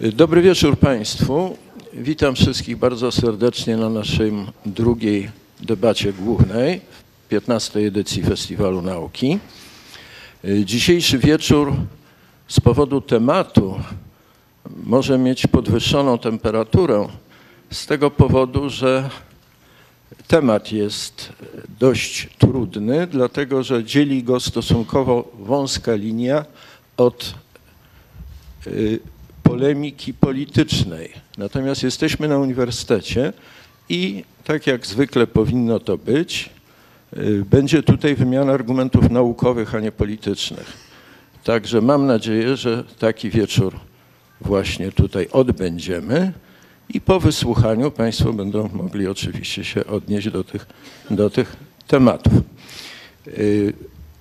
Dobry wieczór Państwu. Witam wszystkich bardzo serdecznie na naszej drugiej debacie głównej, 15. edycji Festiwalu Nauki. Dzisiejszy wieczór z powodu tematu może mieć podwyższoną temperaturę z tego powodu, że temat jest dość trudny, dlatego że dzieli go stosunkowo wąska linia od y, polemiki politycznej. Natomiast jesteśmy na uniwersytecie i tak jak zwykle powinno to być, y, będzie tutaj wymiana argumentów naukowych, a nie politycznych. Także mam nadzieję, że taki wieczór właśnie tutaj odbędziemy i po wysłuchaniu Państwo będą mogli oczywiście się odnieść do tych, do tych tematów. Y,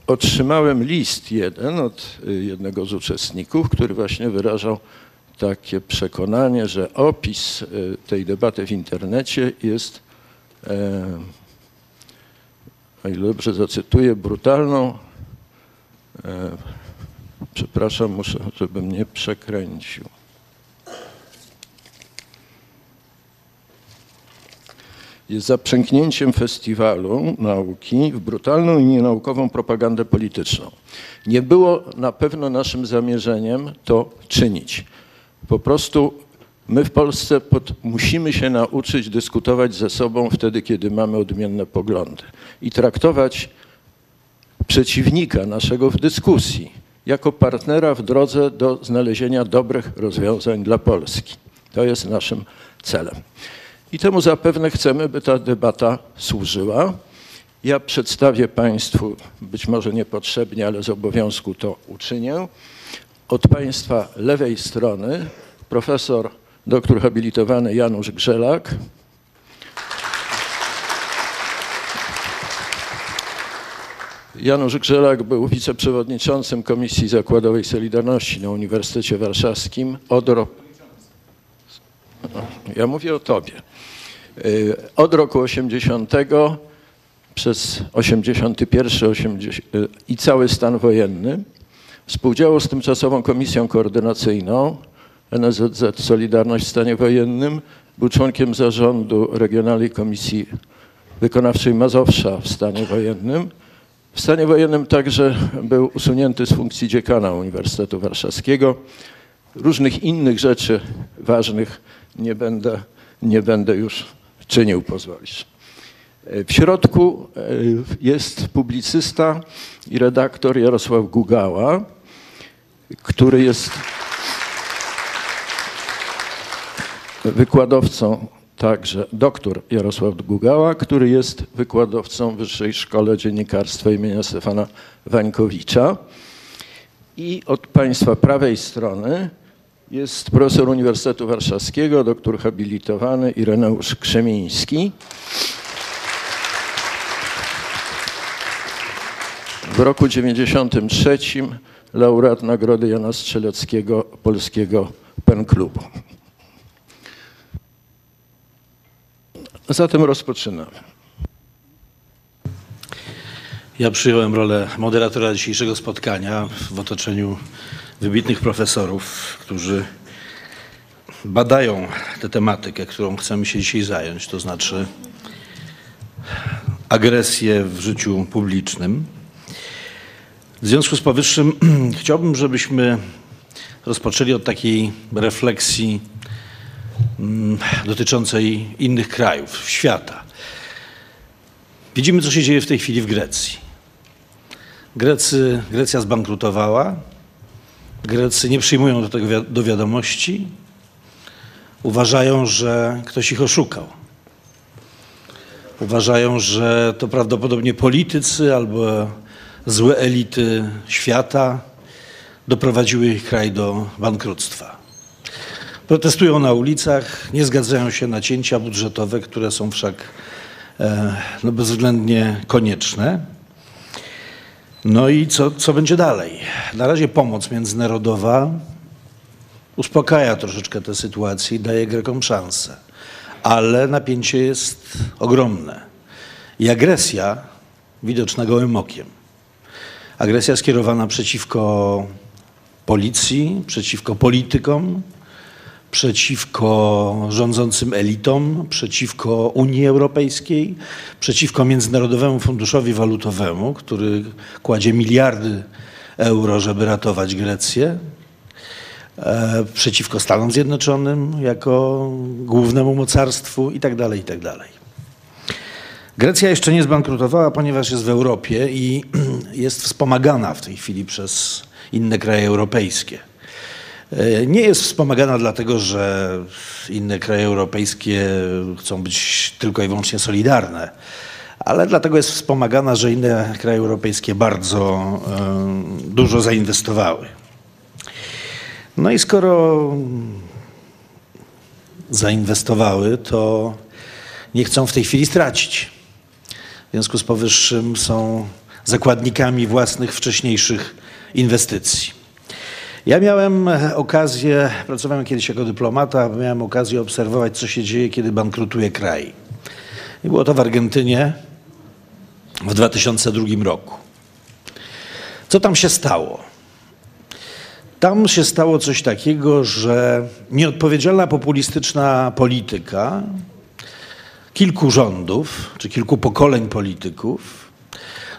otrzymałem list jeden od y, jednego z uczestników, który właśnie wyrażał takie przekonanie, że opis y, tej debaty w internecie jest, e, o ile dobrze zacytuję, brutalną, e, przepraszam, muszę, żebym nie przekręcił. jest zaprzęgnięciem festiwalu nauki w brutalną i nienaukową propagandę polityczną. Nie było na pewno naszym zamierzeniem to czynić. Po prostu my w Polsce pod, musimy się nauczyć dyskutować ze sobą wtedy, kiedy mamy odmienne poglądy i traktować przeciwnika naszego w dyskusji jako partnera w drodze do znalezienia dobrych rozwiązań dla Polski. To jest naszym celem. I temu zapewne chcemy, by ta debata służyła. Ja przedstawię Państwu, być może niepotrzebnie, ale z obowiązku to uczynię. Od Państwa lewej strony profesor doktor habilitowany Janusz Grzelak. Janusz Grzelak był wiceprzewodniczącym Komisji Zakładowej Solidarności na Uniwersytecie Warszawskim od roku. Ja mówię o tobie. Y, od roku 80 przez 81 80, y, i cały stan wojenny współdziałał z tymczasową komisją koordynacyjną NSZZ Solidarność w stanie wojennym. Był członkiem zarządu Regionalnej Komisji Wykonawczej Mazowsza w stanie wojennym. W stanie wojennym także był usunięty z funkcji dziekana Uniwersytetu Warszawskiego. Różnych innych rzeczy ważnych nie będę, nie będę już czynił, pozwolisz. W środku e, jest publicysta i redaktor Jarosław Gugała, który jest wykładowcą także doktor Jarosław Gugała, który jest wykładowcą w Wyższej Szkole Dziennikarstwa imienia Stefana Wańkowicza. I od państwa prawej strony jest profesor Uniwersytetu Warszawskiego, doktor habilitowany Ireneusz Krzemiński. W roku 93 laureat Nagrody Jana Strzeleckiego Polskiego Pen Klubu. Zatem rozpoczynamy. Ja przyjąłem rolę moderatora dzisiejszego spotkania w otoczeniu wybitnych profesorów, którzy badają tę tematykę, którą chcemy się dzisiaj zająć, to znaczy agresję w życiu publicznym. W związku z powyższym chciałbym, żebyśmy rozpoczęli od takiej refleksji dotyczącej innych krajów, świata. Widzimy, co się dzieje w tej chwili w Grecji. Grecy, Grecja zbankrutowała, Grecy nie przyjmują do tego do wiadomości. Uważają, że ktoś ich oszukał. Uważają, że to prawdopodobnie politycy albo złe elity świata doprowadziły ich kraj do bankructwa. Protestują na ulicach, nie zgadzają się na cięcia budżetowe, które są wszak e, no, bezwzględnie konieczne. No i co, co będzie dalej? Na razie pomoc międzynarodowa uspokaja troszeczkę tę sytuację i daje Grekom szansę. Ale napięcie jest ogromne. I agresja widoczna gołym okiem. Agresja skierowana przeciwko policji, przeciwko politykom, przeciwko rządzącym elitom, przeciwko Unii Europejskiej, przeciwko Międzynarodowemu Funduszowi Walutowemu, który kładzie miliardy euro, żeby ratować Grecję, e, przeciwko Stanom Zjednoczonym jako głównemu mocarstwu itd. itd. Grecja jeszcze nie zbankrutowała, ponieważ jest w Europie i jest wspomagana w tej chwili przez inne kraje europejskie. E, nie jest wspomagana dlatego, że inne kraje europejskie chcą być tylko i wyłącznie solidarne, ale dlatego jest wspomagana, że inne kraje europejskie bardzo e, dużo zainwestowały. No i skoro zainwestowały, to nie chcą w tej chwili stracić. W związku z powyższym są zakładnikami własnych wcześniejszych inwestycji. Ja miałem okazję, pracowałem kiedyś jako dyplomata, miałem okazję obserwować, co się dzieje, kiedy bankrutuje kraj. I było to w Argentynie w 2002 roku. Co tam się stało? Tam się stało coś takiego, że nieodpowiedzialna populistyczna polityka kilku rządów czy kilku pokoleń polityków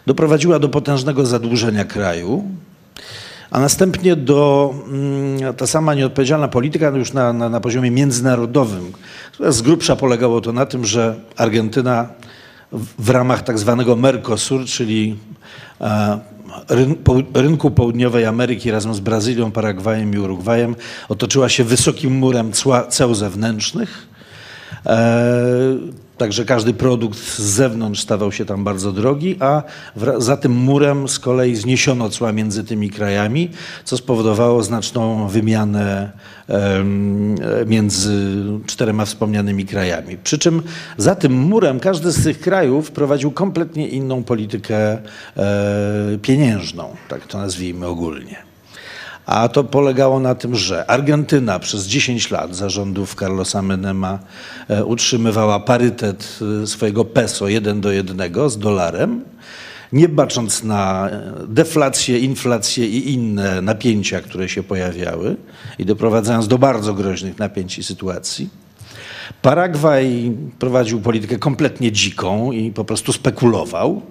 doprowadziła do potężnego zadłużenia kraju, a następnie do mm, ta sama nieodpowiedzialna polityka już na, na, na poziomie międzynarodowym, z grubsza polegało to na tym, że Argentyna w, ramach tak zwanego Mercosur, czyli e, rynku południowej Ameryki razem z Brazylią, Paragwajem i Urugwajem otoczyła się wysokim murem cła, ceł zewnętrznych. Także każdy produkt z zewnątrz stawał się tam bardzo drogi, a za tym murem z kolei zniesiono cła między tymi krajami, co spowodowało znaczną wymianę między czterema wspomnianymi krajami. Przy czym za tym murem każdy z tych krajów prowadził kompletnie inną politykę e, pieniężną, tak to nazwijmy ogólnie. A to polegało na tym, że Argentyna przez 10 lat zarządów Carlosa Menema e, utrzymywała parytet e, swojego peso 1 do 1 z dolarem, nie bacząc na e, deflację, inflację i inne napięcia, które się pojawiały i doprowadzając do bardzo groźnych napięć i sytuacji. Paragwaj prowadził politykę kompletnie dziką i po prostu spekulował.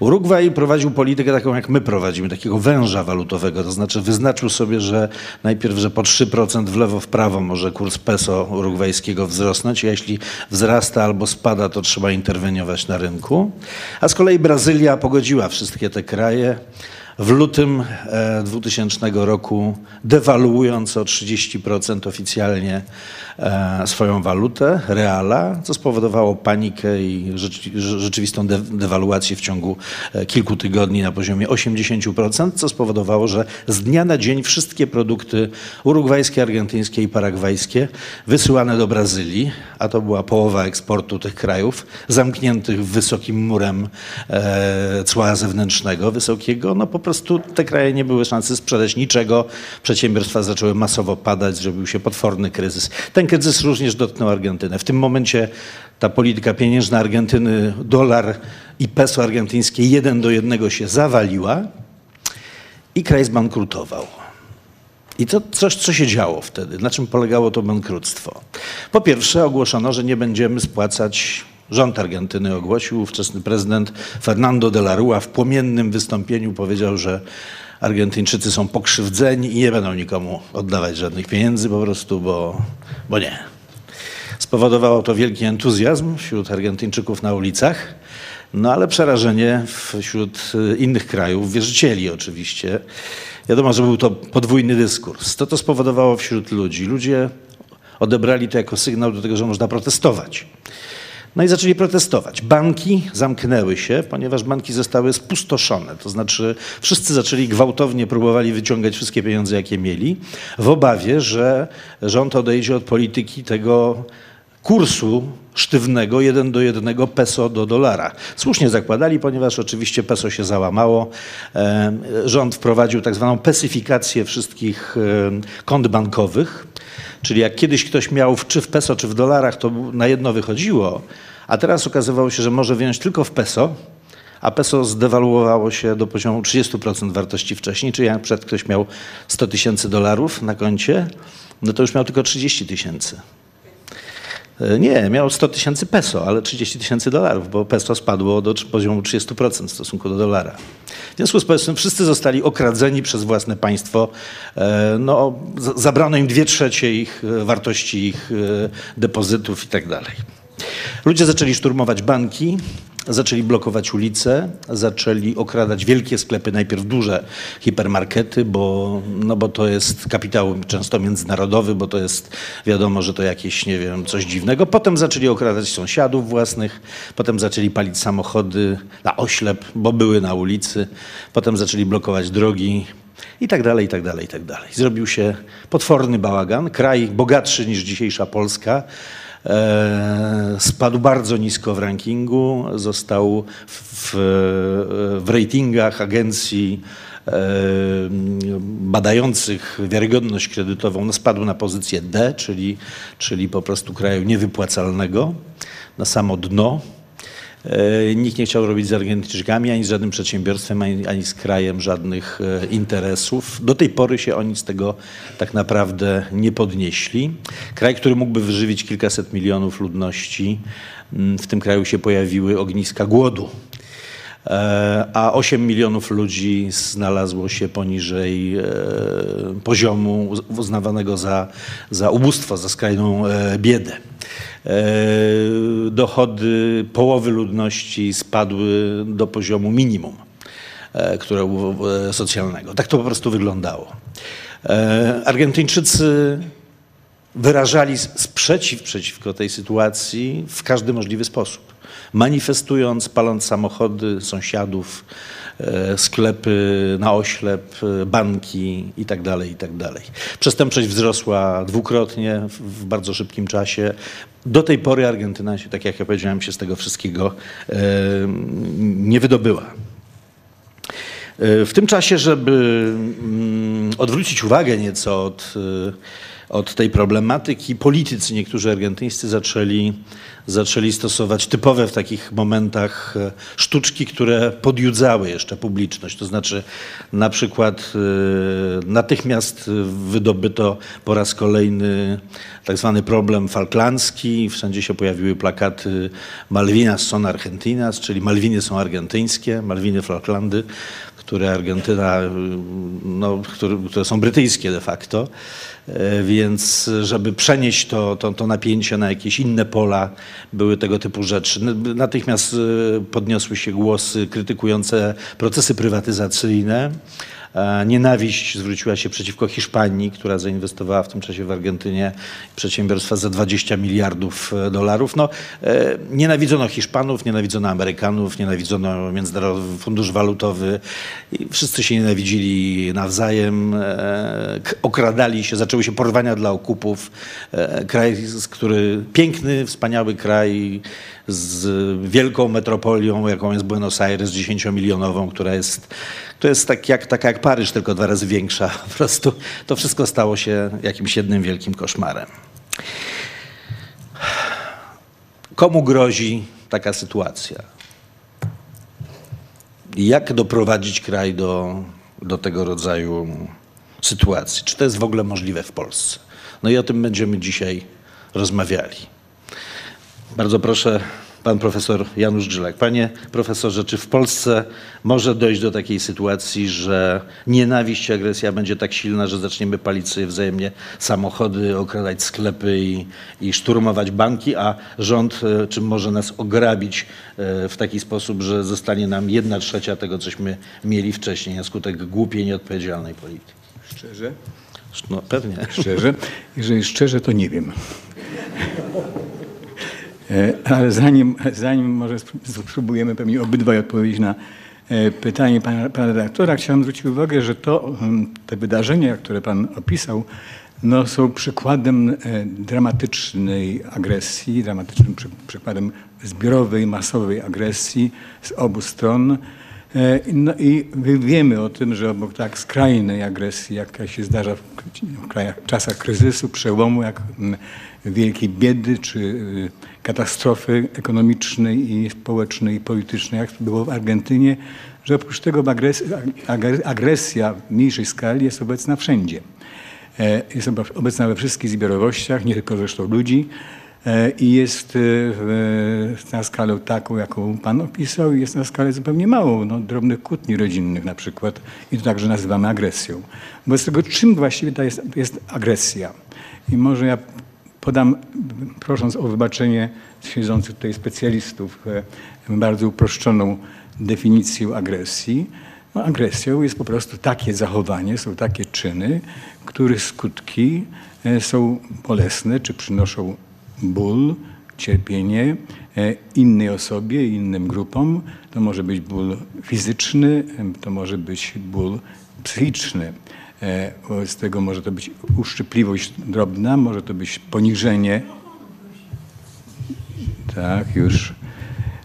Urugwaj prowadził politykę taką, jak my prowadzimy, takiego węża walutowego, to znaczy wyznaczył sobie, że najpierw, że po 3% w lewo, w prawo może kurs peso urugwajskiego wzrosnąć, a jeśli wzrasta albo spada, to trzeba interweniować na rynku. A z kolei Brazylia pogodziła wszystkie te kraje w lutym 2000 e, roku dewaluując o 30% oficjalnie e, swoją walutę, reala, co spowodowało panikę i rzeczywistą dewaluację w ciągu e, kilku tygodni na poziomie 80%, co spowodowało, że z dnia na dzień wszystkie produkty urugwajskie, argentyńskie i paragwajskie wysyłane do Brazylii, a to była połowa eksportu tych krajów, zamkniętych wysokim murem cła zewnętrznego wysokiego, no po prostu te kraje nie były szansy sprzedać niczego. Przedsiębiorstwa zaczęły masowo padać, zrobił się potworny kryzys. Ten kryzys również dotknął Argentynę. W tym momencie ta polityka pieniężna Argentyny, dolar i peso argentyńskie jeden do jednego się zawaliła i kraj zbankrutował. I to coś, co się działo wtedy, na czym polegało to bankructwo. Po pierwsze ogłoszono, że nie będziemy spłacać Rząd Argentyny ogłosił, ówczesny prezydent Fernando de la Rua w płomiennym wystąpieniu powiedział, że Argentyńczycy są pokrzywdzeni i nie będą nikomu oddawać żadnych pieniędzy po prostu, bo, bo nie. Spowodowało to wielki entuzjazm wśród Argentyńczyków na ulicach, no ale przerażenie wśród innych krajów, wierzycieli oczywiście. Wiadomo, że był to podwójny dyskurs. To to spowodowało wśród ludzi. Ludzie odebrali to jako sygnał do tego, że można protestować. No i zaczęli protestować. Banki zamknęły się, ponieważ banki zostały spustoszone. To znaczy wszyscy zaczęli gwałtownie, próbowali wyciągać wszystkie pieniądze, jakie mieli, w obawie, że rząd odejdzie od polityki tego kursu sztywnego 1 do 1 peso do dolara. Słusznie zakładali, ponieważ oczywiście peso się załamało. Rząd wprowadził tak zwaną pesyfikację wszystkich kont bankowych, czyli jak kiedyś ktoś miał czy w peso, czy w dolarach, to na jedno wychodziło, a teraz okazywało się, że może wyjąć tylko w peso, a peso zdewaluowało się do poziomu 30% wartości wcześniej, czyli jak przed ktoś miał 100 tysięcy dolarów na koncie, no to już miał tylko 30 tysięcy. E, Nie, miał 100 tysięcy peso, ale 30 tysięcy dolarów, bo peso spadło do poziomu 30% w stosunku do dolara. W związku z powyższym wszyscy zostali okradzeni przez własne państwo. E, No, zabrano im dwie trzecie ich e, wartości ich depozytów i tak dalej. Ludzie zaczęli szturmować banki, zaczęli blokować ulice, zaczęli okradać wielkie sklepy, najpierw duże hipermarkety, bo, no bo to jest kapitał często międzynarodowy, bo to jest wiadomo, że to jakieś, nie wiem, coś dziwnego. Potem zaczęli okradać sąsiadów własnych, potem zaczęli palić samochody na oślep, bo były na ulicy, potem zaczęli blokować drogi, i tak dalej, i tak dalej, i tak dalej. Zrobił się potworny bałagan. Kraj bogatszy niż dzisiejsza Polska spadł bardzo nisko w rankingu, został w, w, w ratingach agencji e, badających wiarygodność kredytową, no spadł na pozycję D, czyli, czyli po prostu kraju niewypłacalnego, na samo dno. E, Nikt nie chciał robić z Argentyńczykami, ani z żadnym przedsiębiorstwem, ani, ani z krajem żadnych e, interesów. Do tej pory się oni z tego tak naprawdę nie podnieśli. Kraj, który mógłby wyżywić kilkaset milionów ludności, w tym kraju się pojawiły ogniska głodu. E, A 8 milionów ludzi znalazło się poniżej poziomu uz- uznawanego za, za ubóstwo, za skrajną biedę. E, Dochody połowy ludności spadły do poziomu minimum e, które, e, socjalnego. Tak to po prostu wyglądało. Argentyńczycy wyrażali sprzeciw przeciwko tej sytuacji w każdy możliwy sposób. Manifestując, paląc samochody sąsiadów, e, sklepy na oślep, e, banki itd. itd. Przestępczość wzrosła dwukrotnie w, bardzo szybkim czasie. Do tej pory Argentyna się, tak jak ja powiedziałem, się z tego wszystkiego e, nie wydobyła. W tym czasie, żeby mm, odwrócić uwagę nieco od, od tej problematyki, politycy niektórzy argentyńscy zaczęli, zaczęli stosować typowe w takich momentach e, sztuczki, które podjudzały jeszcze publiczność. To znaczy na przykład e, natychmiast wydobyto po raz kolejny tak zwany problem falklandzki. Wszędzie się pojawiły plakaty Malvinas son Argentinas, czyli Malwiny są argentyńskie, Malwiny Falklandy które Argentyna, no, które, które są brytyjskie de facto, E, więc żeby przenieść to, to, to napięcie na jakieś inne pola, były tego typu rzeczy. Natychmiast e, podniosły się głosy krytykujące procesy prywatyzacyjne. E, Nienawiść zwróciła się przeciwko Hiszpanii, która zainwestowała w tym czasie w Argentynie przedsiębiorstwa za 20 miliardów e, dolarów. No, e, nienawidzono Hiszpanów, nienawidzono Amerykanów, nienawidzono Międzynarodowy Fundusz Walutowy wszyscy się nienawidzili nawzajem, okradali się, zaczęły się porwania dla okupów. Kraj, który piękny, wspaniały kraj z wielką metropolią, jaką jest Buenos Aires, 10-milionową, która jest, to jest tak jak, taka jak Paryż, tylko dwa razy większa. Po prostu to wszystko stało się jakimś jednym wielkim koszmarem. Komu grozi taka sytuacja? Jak doprowadzić kraj do, do tego rodzaju sytuacji? Czy to jest w ogóle możliwe w Polsce? No i o tym będziemy dzisiaj rozmawiali. Bardzo proszę, pan profesor Janusz Grzylak. Panie profesorze, czy w Polsce może dojść do takiej sytuacji, że nienawiść i agresja będzie tak silna, że zaczniemy palić sobie wzajemnie samochody, okradać sklepy i, i szturmować banki, a rząd e, czy może nas ograbić e, w taki sposób, że zostanie nam jedna trzecia tego, cośmy mieli wcześniej na skutek głupiej, nieodpowiedzialnej polityki? Szczerze? No pewnie. Szczerze? Jeżeli szczerze, to nie wiem. E, Ale zanim, zanim może spró- spróbujemy pewnie obydwaj odpowiedzieć na e, pytanie pana, pana redaktora, chciałem zwrócić uwagę, że to, mm, te wydarzenia, które pan opisał, no, są przykładem e, dramatycznej agresji, dramatycznym przy, przykładem zbiorowej, masowej agresji z obu stron. E, No i wiemy o tym, że obok tak skrajnej agresji, jaka się zdarza w, k- w krajach, czasach kryzysu, przełomu, jak, wielkiej biedy czy y, katastrofy ekonomicznej i społecznej i politycznej, jak było w Argentynie, że oprócz tego agres agres agresja w mniejszej skali jest obecna wszędzie. E, Jest obecna we wszystkich zbiorowościach, nie tylko zresztą ludzi e, i jest e, na skalę taką, jaką Pan opisał, i jest na skalę zupełnie małą, no, drobnych kłótni rodzinnych na przykład i to także nazywamy agresją. Wobec tego czym właściwie to jest, jest agresja? I może ja podam, prosząc o wybaczenie siedzących tutaj specjalistów, e, bardzo uproszczoną definicję agresji. No, agresją jest po prostu takie zachowanie, są takie czyny, których skutki e, są bolesne, czy przynoszą ból, cierpienie e, innej osobie, innym grupom. To może być ból fizyczny, to może być ból psychiczny. E, Wobec tego może to być uszczypliwość drobna, może to być poniżenie. Tak, już.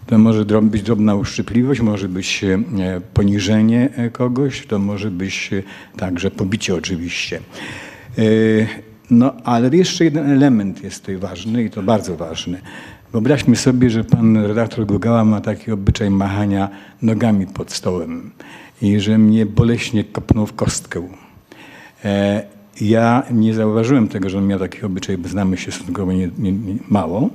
To może być drobna uszczypliwość, może być e, poniżenie e, kogoś, to może być także pobicie oczywiście. No ale jeszcze jeden element jest tutaj ważny i to bardzo ważny. Wyobraźmy sobie, że pan redaktor Gugała ma taki obyczaj machania nogami pod stołem i że mnie boleśnie kopnął w kostkę. E, Ja nie zauważyłem tego, że on miał taki obyczaj, bo znamy się stosunkowo nie, nie, nie, mało.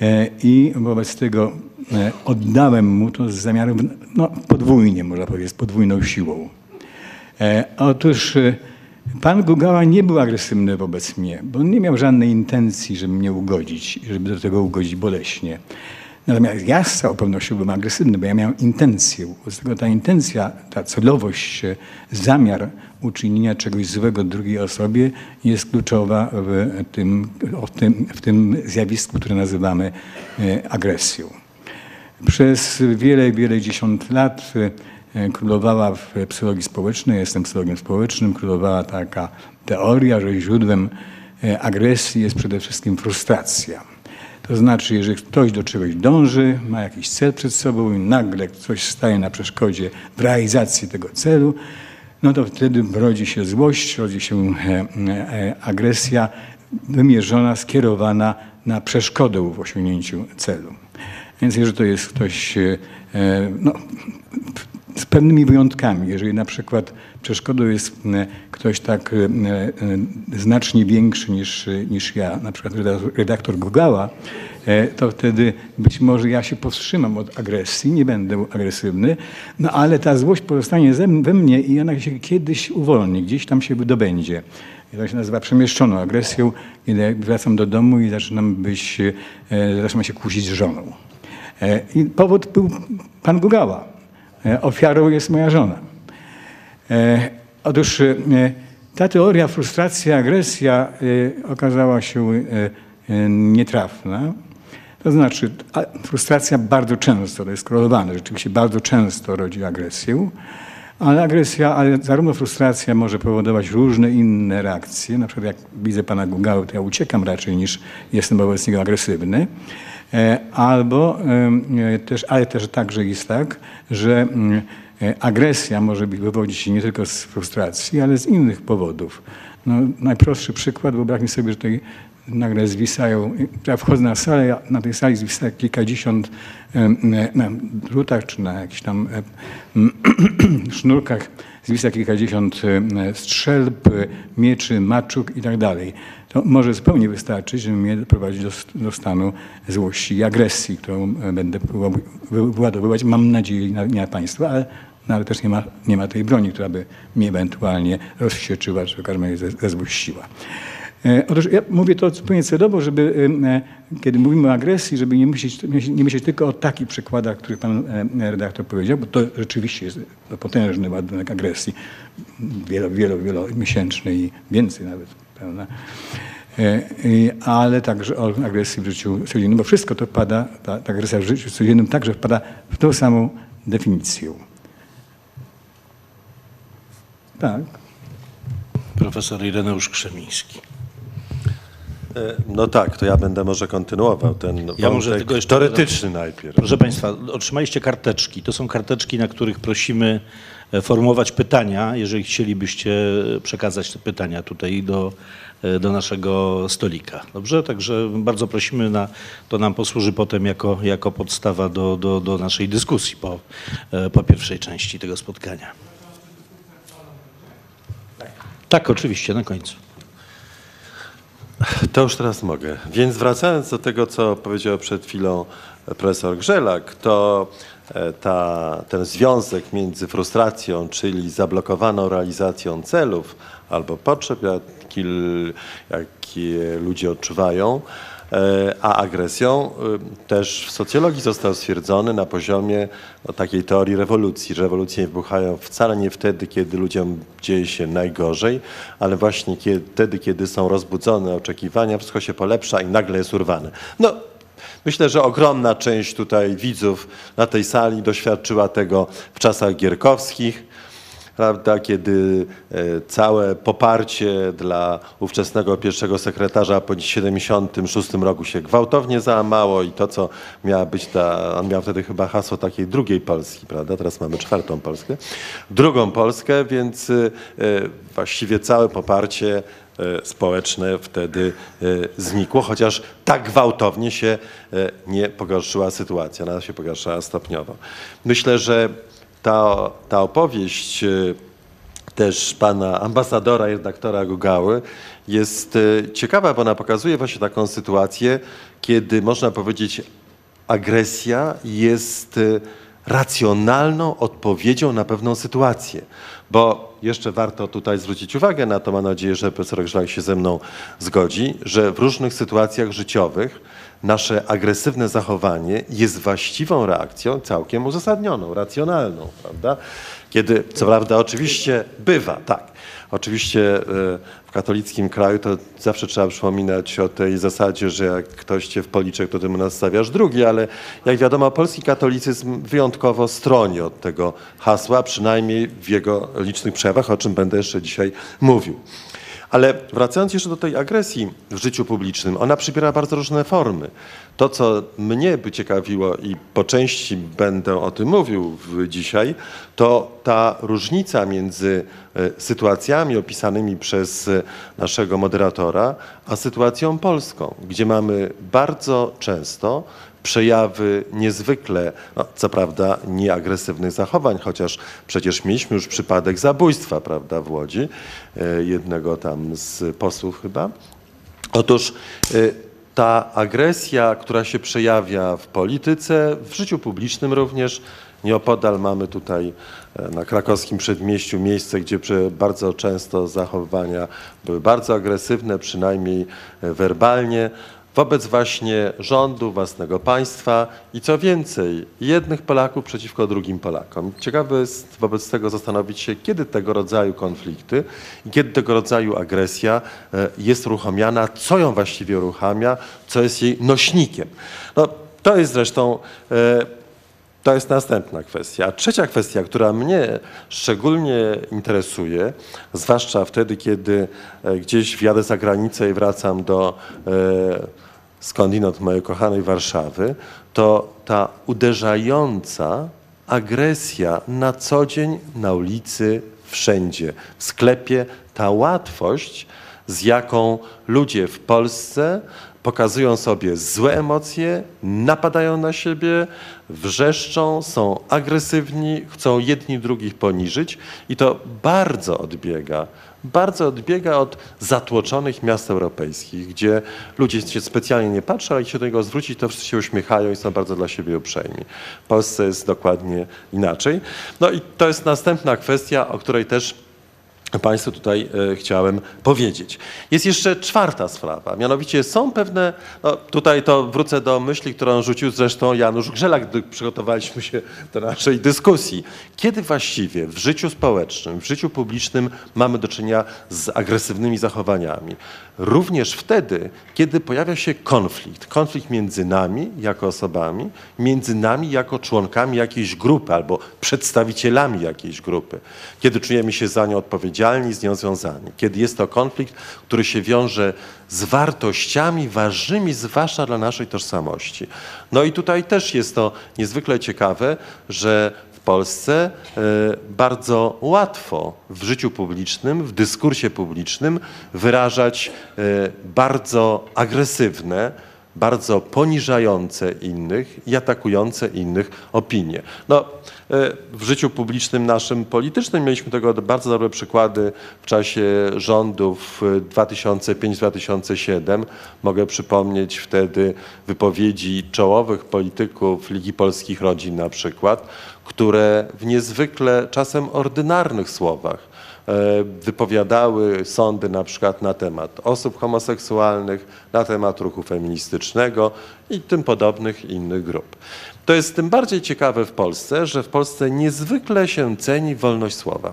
E, I wobec tego e, oddałem mu to z zamiarem, no podwójnie można powiedzieć, z podwójną siłą. Otóż pan Gugała nie był agresywny wobec mnie, bo on nie miał żadnej intencji, żeby mnie ugodzić, żeby do tego ugodzić boleśnie. Natomiast ja z całą pewnością byłem agresywny, bo ja miałem intencję. Z tego ta intencja, ta celowość, e, zamiar uczynienia czegoś złego drugiej osobie jest kluczowa w tym, w tym, w tym zjawisku, które nazywamy e, agresją. Przez wiele, wiele dziesiąt lat e, królowała w psychologii społecznej, jestem psychologiem społecznym, królowała taka teoria, że źródłem agresji jest przede wszystkim frustracja. To znaczy, jeżeli ktoś do czegoś dąży, ma jakiś cel przed sobą i nagle coś staje na przeszkodzie w realizacji tego celu, no to wtedy rodzi się złość, rodzi się e, e, agresja wymierzona, skierowana na przeszkodę w osiągnięciu celu. Więc jeżeli to jest ktoś, e, no, z pewnymi wyjątkami, jeżeli na przykład przeszkodą jest e, ktoś tak e, e, znacznie większy niż, niż ja, na przykład redaktor, e, to wtedy być może ja się powstrzymam od agresji, nie będę agresywny, no ale ta złość pozostanie we mnie i ona się kiedyś uwolni, gdzieś tam się wydobędzie. I to się nazywa przemieszczoną agresją, kiedy wracam do domu i zaczynam być, zaczynam się kłócić z żoną. I powód był pan Gugała. E, Ofiarą jest moja żona. E, Otóż e, ta teoria frustracja, agresja okazała się nietrafna. To znaczy, frustracja bardzo często, to jest korelowane, rzeczywiście bardzo często rodzi agresję, ale agresja, ale zarówno frustracja może powodować różne inne reakcje. Na przykład jak widzę pana Gugały, to ja uciekam raczej niż jestem wobec niego agresywny. E, Albo e, też, ale też także jest tak, że mm, e, agresja może wywodzić się nie tylko z frustracji, ale z innych powodów. No, najprostszy przykład, wyobraźmy sobie, że tutaj nagle zwisają, ja wchodzę na salę, na tej sali zwisa kilkadziesiąt na drutach czy na jakichś tam sznurkach zwisa kilkadziesiąt strzelb, mieczy, maczug i tak dalej. To może zupełnie wystarczyć, żeby mnie doprowadzić do, do stanu złości i agresji, którą e, będę wyładowywać, mam nadzieję, na, na państwa, ale, no, ale też nie ma, nie ma tej broni, która by mnie ewentualnie rozwścieczyła, czy w każdym razie ze- zezłościła. E, Otóż ja mówię to zupełnie celowo, żeby e, kiedy mówimy o agresji, żeby nie myśleć, nie myśleć tylko o takich przykładach, których pan redaktor powiedział, bo to rzeczywiście jest potężny ładunek agresji, wielo, wielo, wielomiesięczny i więcej nawet, prawda? E, Ale także o agresji w życiu codziennym, bo wszystko to pada, ta, ta agresja w życiu codziennym także wpada w tą samą definicję. Tak. Profesor Ireneusz Krzemiński. E, No tak, to ja będę może kontynuował ten Ja może tylko jeszcze teoretyczny najpierw. Proszę Państwa, otrzymaliście karteczki. To są karteczki, na których prosimy formułować pytania, jeżeli chcielibyście przekazać te pytania tutaj do, e, do naszego stolika. Dobrze? Także bardzo prosimy, na, to nam posłuży potem jako, jako podstawa do, do, do naszej dyskusji po, e, po pierwszej części tego spotkania. Tak, oczywiście, na końcu. To już teraz mogę. Więc wracając do tego, co powiedział przed chwilą profesor Grzelak, to ta, ten związek między frustracją, czyli zablokowaną realizacją celów albo potrzeb, jakie, ludzie odczuwają, e, a agresją e, też w socjologii został stwierdzony na poziomie no, takiej teorii rewolucji. Rewolucje wybuchają wcale nie wtedy, kiedy ludziom dzieje się najgorzej, ale właśnie kiedy, wtedy, kiedy są rozbudzone oczekiwania, wszystko się polepsza i nagle jest urwane. No, Myślę, że ogromna część tutaj widzów na tej sali doświadczyła tego w czasach gierkowskich, prawda, kiedy e, całe poparcie dla ówczesnego pierwszego sekretarza po 1976 roku się gwałtownie załamało i to, co miała być ta, on miał wtedy chyba hasło takiej drugiej Polski, prawda, teraz mamy czwartą Polskę, drugą Polskę, więc e, właściwie całe poparcie E, społeczne wtedy e, znikło, chociaż tak gwałtownie się e, nie pogorszyła sytuacja, ona się pogarszała stopniowo. Myślę, że ta, ta opowieść też pana ambasadora i redaktora Gugały jest ciekawa, bo ona pokazuje właśnie taką sytuację, kiedy można powiedzieć agresja jest racjonalną odpowiedzią na pewną sytuację. Bo jeszcze warto tutaj zwrócić uwagę na to, mam nadzieję, że profesor Grzelak się ze mną zgodzi, że w różnych sytuacjach życiowych nasze agresywne zachowanie jest właściwą reakcją, całkiem uzasadnioną, racjonalną, prawda? Kiedy, co prawda, oczywiście bywa, tak. Oczywiście e, w katolickim kraju to zawsze trzeba przypominać o tej zasadzie, że jak ktoś cię w policzek, to ty mu nastawiasz drugi, ale jak wiadomo, polski katolicyzm wyjątkowo stroni od tego hasła, przynajmniej w jego licznych przejawach, o czym będę jeszcze dzisiaj mówił. Ale wracając jeszcze do tej agresji w życiu publicznym, ona przybiera bardzo różne formy. To, co mnie by ciekawiło i po części będę o tym mówił dzisiaj, to ta różnica między e, sytuacjami opisanymi przez e, naszego moderatora, a sytuacją polską, gdzie mamy bardzo często przejawy niezwykle, no, co prawda nieagresywnych zachowań, chociaż przecież mieliśmy już przypadek zabójstwa, prawda, w Łodzi, e, jednego tam z posłów chyba. Otóż e, ta agresja, która się przejawia w polityce, w życiu publicznym również, Nieopodal mamy tutaj e, na krakowskim przedmieściu miejsce, gdzie bardzo często zachowania były bardzo agresywne, przynajmniej werbalnie wobec właśnie rządu, własnego państwa i co więcej, jednych Polaków przeciwko drugim Polakom. Ciekawe jest wobec tego zastanowić się, kiedy tego rodzaju konflikty i kiedy tego rodzaju agresja e, jest uruchamiana, co ją właściwie uruchamia, co jest jej nośnikiem. No, to jest zresztą e, to jest następna kwestia. A trzecia kwestia, która mnie szczególnie interesuje, zwłaszcza wtedy, kiedy e, gdzieś wjadę za granicę i wracam do skądinąd mojej kochanej Warszawy, to ta uderzająca agresja na co dzień, na ulicy, wszędzie, w sklepie, ta łatwość, z jaką ludzie w Polsce pokazują sobie złe emocje, napadają na siebie, wrzeszczą, są agresywni, chcą jedni drugich poniżyć i to bardzo odbiega bardzo odbiega od zatłoczonych miast europejskich, gdzie ludzie się specjalnie nie patrzą, ale jak się do niego zwrócić, to wszyscy się uśmiechają i są bardzo dla siebie uprzejmi. W Polsce jest dokładnie inaczej. No i to jest następna kwestia, o której też Państwu tutaj e, chciałem powiedzieć. Jest jeszcze czwarta sprawa, mianowicie są pewne, no tutaj to wrócę do myśli, którą rzucił zresztą Janusz Grzelak, gdy przygotowaliśmy się do naszej dyskusji. Kiedy właściwie w życiu społecznym, w życiu publicznym mamy do czynienia z agresywnymi zachowaniami? Również wtedy, kiedy pojawia się konflikt. Konflikt między nami jako osobami, między nami jako członkami jakiejś grupy albo przedstawicielami jakiejś grupy. Kiedy czujemy się za nią odpowiedzialni, z nią związani. Kiedy jest to konflikt, który się wiąże z wartościami ważnymi, zwłaszcza dla naszej tożsamości. No i tutaj też jest to niezwykle ciekawe, że Polsce e, bardzo łatwo w życiu publicznym, w dyskursie publicznym wyrażać e, bardzo agresywne, bardzo poniżające innych i atakujące innych opinie. No, e, w życiu publicznym naszym politycznym mieliśmy tego bardzo dobre przykłady w czasie rządów e, 2005-2007. Mogę przypomnieć wtedy wypowiedzi czołowych polityków Ligi Polskich Rodzin na przykład, które w niezwykle czasem ordynarnych słowach e, wypowiadały sądy na przykład na temat osób homoseksualnych, na temat ruchu feministycznego i tym podobnych innych grup. To jest tym bardziej ciekawe w Polsce, że w Polsce niezwykle się ceni wolność słowa.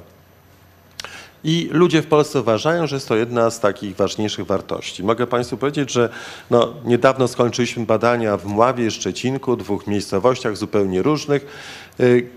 I ludzie w Polsce uważają, że jest to jedna z takich ważniejszych wartości. Mogę Państwu powiedzieć, że no, niedawno skończyliśmy badania w Mławie Szczecinku, dwóch miejscowościach zupełnie różnych,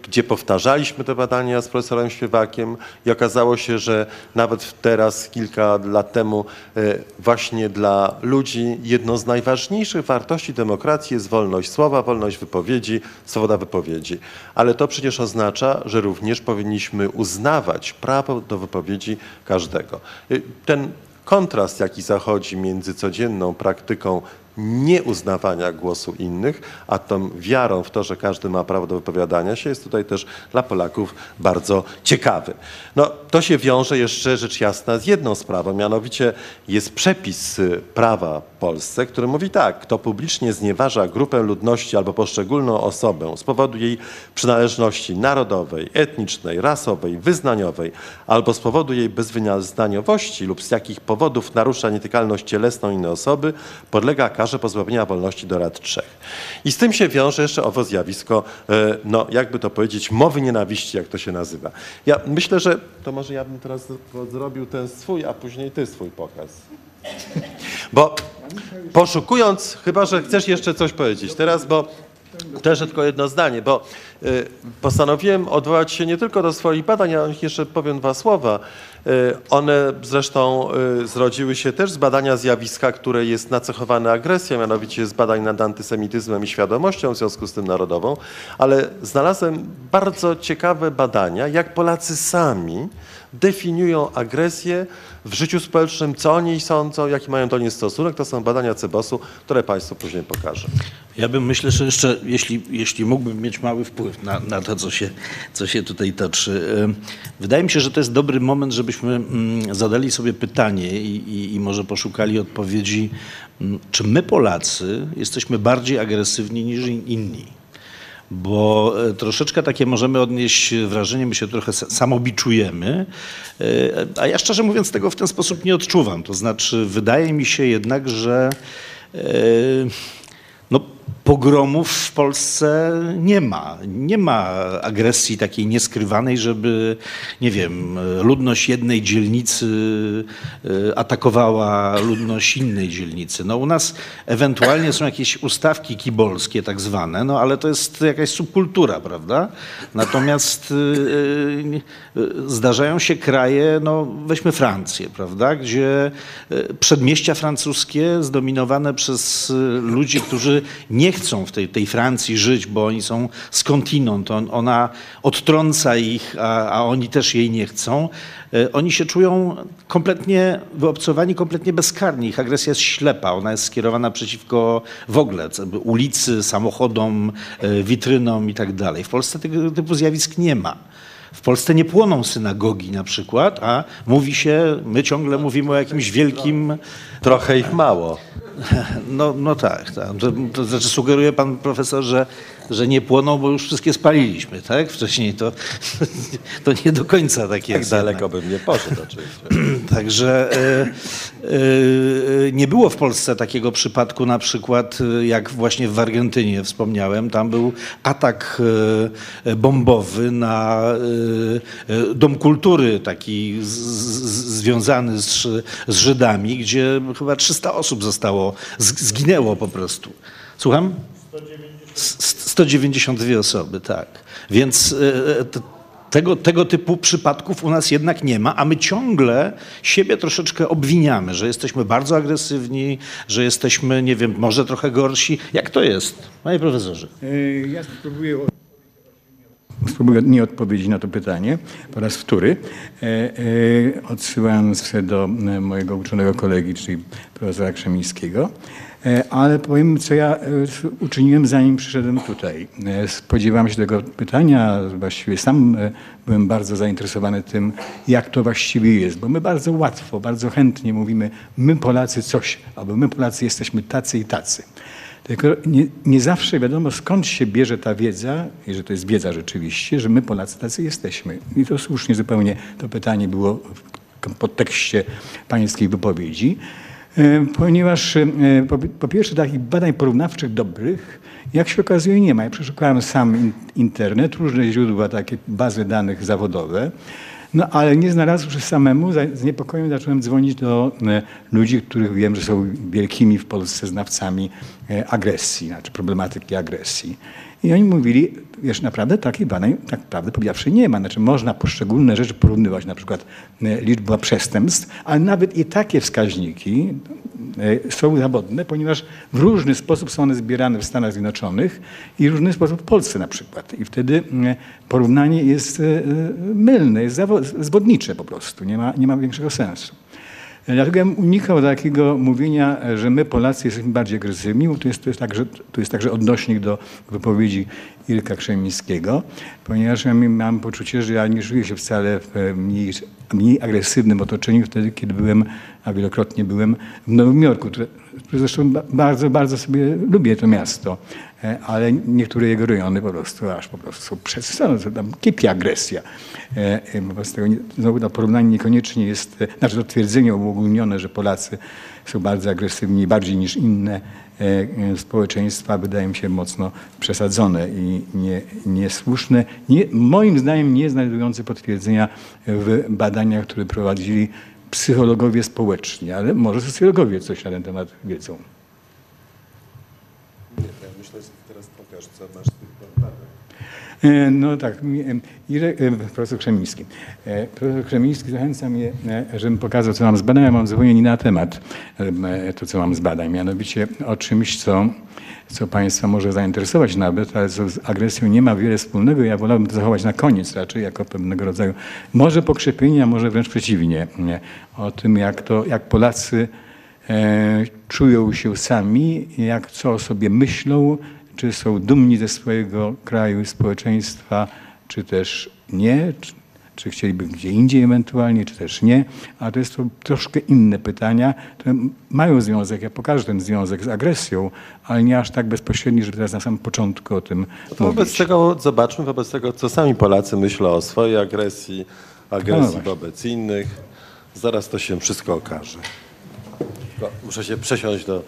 gdzie powtarzaliśmy te badania z profesorem Śpiewakiem i okazało się, że nawet teraz, kilka lat temu, y, właśnie dla ludzi jedną z najważniejszych wartości demokracji jest wolność słowa, wolność wypowiedzi, swoboda wypowiedzi. Ale to przecież oznacza, że również powinniśmy uznawać prawo do wypowiedzi każdego. Y, Ten kontrast, jaki zachodzi między codzienną praktyką nieuznawania głosu innych, a tą wiarą w to, że każdy ma prawo do wypowiadania się, jest tutaj też dla Polaków bardzo ciekawy. No, to się wiąże jeszcze rzecz jasna z jedną sprawą, mianowicie jest przepis y, prawa w Polsce, który mówi tak, kto publicznie znieważa grupę ludności albo poszczególną osobę z powodu jej przynależności narodowej, etnicznej, rasowej, wyznaniowej albo z powodu jej bezwyznaniowości lub z jakich powodów narusza nietykalność cielesną innej osoby, podlega karze pozbawienia wolności do lat trzech. I z tym się wiąże jeszcze owo zjawisko, e, no jakby to powiedzieć, mowy nienawiści, jak to się nazywa. Ja myślę, że to może ja bym teraz zrobił ten swój, a później ty swój pokaz. Bo poszukując, chyba że chcesz jeszcze coś powiedzieć teraz, bo też tylko jedno zdanie, bo y, postanowiłem odwołać się nie tylko do swoich badań, nich jeszcze powiem dwa słowa. Y, One zresztą y, zrodziły się też z badania zjawiska, które jest nacechowane agresją, mianowicie z badań nad antysemityzmem i świadomością w związku z tym narodową, ale znalazłem bardzo ciekawe badania, jak Polacy sami definiują agresję w życiu społecznym, co o niej sądzą, jaki mają do niej stosunek. To są badania Cebosu, które Państwu później pokażę. Ja bym myślę, że jeszcze, jeśli, jeśli mógłbym mieć mały wpływ na, na to, co się, co się tutaj toczy. Wydaje mi się, że to jest dobry moment, żebyśmy mm, zadali sobie pytanie i, i, i może poszukali odpowiedzi, mm, czy my Polacy jesteśmy bardziej agresywni niż in- inni. Bo e, troszeczkę takie możemy odnieść wrażenie, my się trochę sa- samobiczujemy, e, a ja szczerze mówiąc tego w ten sposób nie odczuwam. To znaczy, wydaje mi się jednak, że e, no, pogromów w Polsce nie ma. Nie ma agresji takiej nieskrywanej, żeby, nie wiem, ludność jednej dzielnicy e, atakowała ludność innej dzielnicy. No, u nas ewentualnie są jakieś ustawki kibolskie tak zwane, no ale to jest jakaś subkultura, prawda? Natomiast e, e, zdarzają się kraje, no weźmy Francję, prawda, gdzie przedmieścia francuskie zdominowane przez ludzi, którzy nie chcą w tej, tej Francji żyć, bo oni są skądinąd, on, ona odtrąca ich, a, a oni też jej nie chcą. E, Oni się czują kompletnie wyobcowani, kompletnie bezkarni. Ich agresja jest ślepa, ona jest skierowana przeciwko w ogóle ulicy, samochodom, e, witrynom i tak. W Polsce tego typu zjawisk nie ma. W Polsce nie płoną synagogi na przykład, a mówi się, my ciągle mówimy o jakimś wielkim Trochę ich mało. no, no tak, tak. To, to znaczy sugeruje pan profesor, że, że nie płoną, bo już wszystkie spaliliśmy, tak? Wcześniej to, to nie do końca tak Tak jest. daleko bym nie poszedł oczywiście. Także e, e, nie było w Polsce takiego przypadku na przykład e, jak właśnie w Argentynie wspomniałem. Tam był atak e, bombowy na e, e, dom kultury taki z, z, związany z, z Żydami, gdzie chyba 300 osób zostało, z- zginęło po prostu. Słucham? 192 osoby, tak. Więc e, t- tego, tego typu przypadków u nas jednak nie ma, a my ciągle siebie troszeczkę obwiniamy, że jesteśmy bardzo agresywni, że jesteśmy, nie wiem, może trochę gorsi. Jak to jest, panie profesorze? E, Ja spróbuję spróbuję nie odpowiedzieć na to pytanie po raz wtóry, e, e, odsyłając się do e, mojego uczonego kolegi, czyli profesora Krzemińskiego. E, Ale powiem, co ja e, uczyniłem, zanim przyszedłem tutaj. E, Spodziewałem się tego pytania, właściwie sam byłem bardzo zainteresowany tym, jak to właściwie jest, bo my bardzo łatwo, bardzo chętnie mówimy, my Polacy coś, albo my Polacy jesteśmy tacy i tacy. Tylko nie, nie zawsze wiadomo, skąd się bierze ta wiedza, i że to jest wiedza rzeczywiście, że my Polacy tacy jesteśmy. I to słusznie zupełnie to pytanie było w podtekście pańskiej wypowiedzi. E, Ponieważ e, po, po pierwsze takich badań porównawczych dobrych, jak się okazuje nie ma. Ja przeszukałem sam in- internet, różne źródła, takie bazy danych zawodowe, no ale nie znalazłem się samemu, z niepokojem zacząłem dzwonić do e, ludzi, których wiem, że są wielkimi w Polsce znawcami agresji, znaczy problematyki agresji. I oni mówili, wiesz, naprawdę takich badań, tak naprawdę powiedziawszy, nie ma. Znaczy można poszczególne rzeczy porównywać, na przykład e, liczba przestępstw, ale nawet i takie wskaźniki e, są zawodne, ponieważ w różny sposób są one zbierane w Stanach Zjednoczonych i w różny sposób w Polsce na przykład. I wtedy e, porównanie jest e, mylne, jest zwodnicze po prostu, nie ma, nie ma większego sensu. Dlatego ja unikał takiego mówienia, że my Polacy jesteśmy bardziej agresywni, bo to jest, to jest, także, to jest także odnośnik do wypowiedzi Irka Krzemińskiego, ponieważ ja mam poczucie, że ja nie czuję się wcale w mniej, mniej agresywnym otoczeniu wtedy, kiedy byłem, a wielokrotnie byłem w Nowym Jorku, które, które zresztą ba- bardzo, bardzo sobie lubię to miasto, ale niektóre jego rejony po prostu aż po prostu są przesadzone, to tam kipi agresja. E, e, Wobec tego znowu to porównanie niekoniecznie jest, e, znaczy to twierdzenie uogólnione, że Polacy są bardzo agresywni, bardziej niż inne e, e, społeczeństwa, wydaje mi się mocno przesadzone i nie, niesłuszne, nie, moim zdaniem nie znajdujące potwierdzenia w badaniach, które prowadzili psychologowie społeczni, ale może socjologowie coś na ten temat wiedzą. Teraz pokaż, co masz tych badań. E, No tak, Irek, e, profesor Krzemiński. E, Profesor Krzemiński zachęca mnie, żebym pokazał, co mam z badań. Ja mam zupełnie inny temat, em, e, to co mam z badań. Mianowicie o czymś, co, co Państwa może zainteresować nawet, ale co z agresją nie ma wiele wspólnego. Ja wolałbym to zachować na koniec raczej, jako pewnego rodzaju, może pokrzepienie, a może wręcz przeciwnie. Nie? O tym, jak, to, jak Polacy czują się sami, jak co o sobie myślą, czy są dumni ze swojego kraju i społeczeństwa, czy też nie, czy, czy chcieliby gdzie indziej ewentualnie, czy też nie. A to jest to troszkę inne pytania, które mają związek, ja pokażę ten związek z agresją, ale nie aż tak bezpośredni, żeby teraz na samym początku o tym To wobec mówić. tego zobaczmy, wobec tego, co sami Polacy myślą o swojej agresji, No agresji właśnie. wobec innych. Zaraz to się wszystko okaże. Muszę się przesiąść do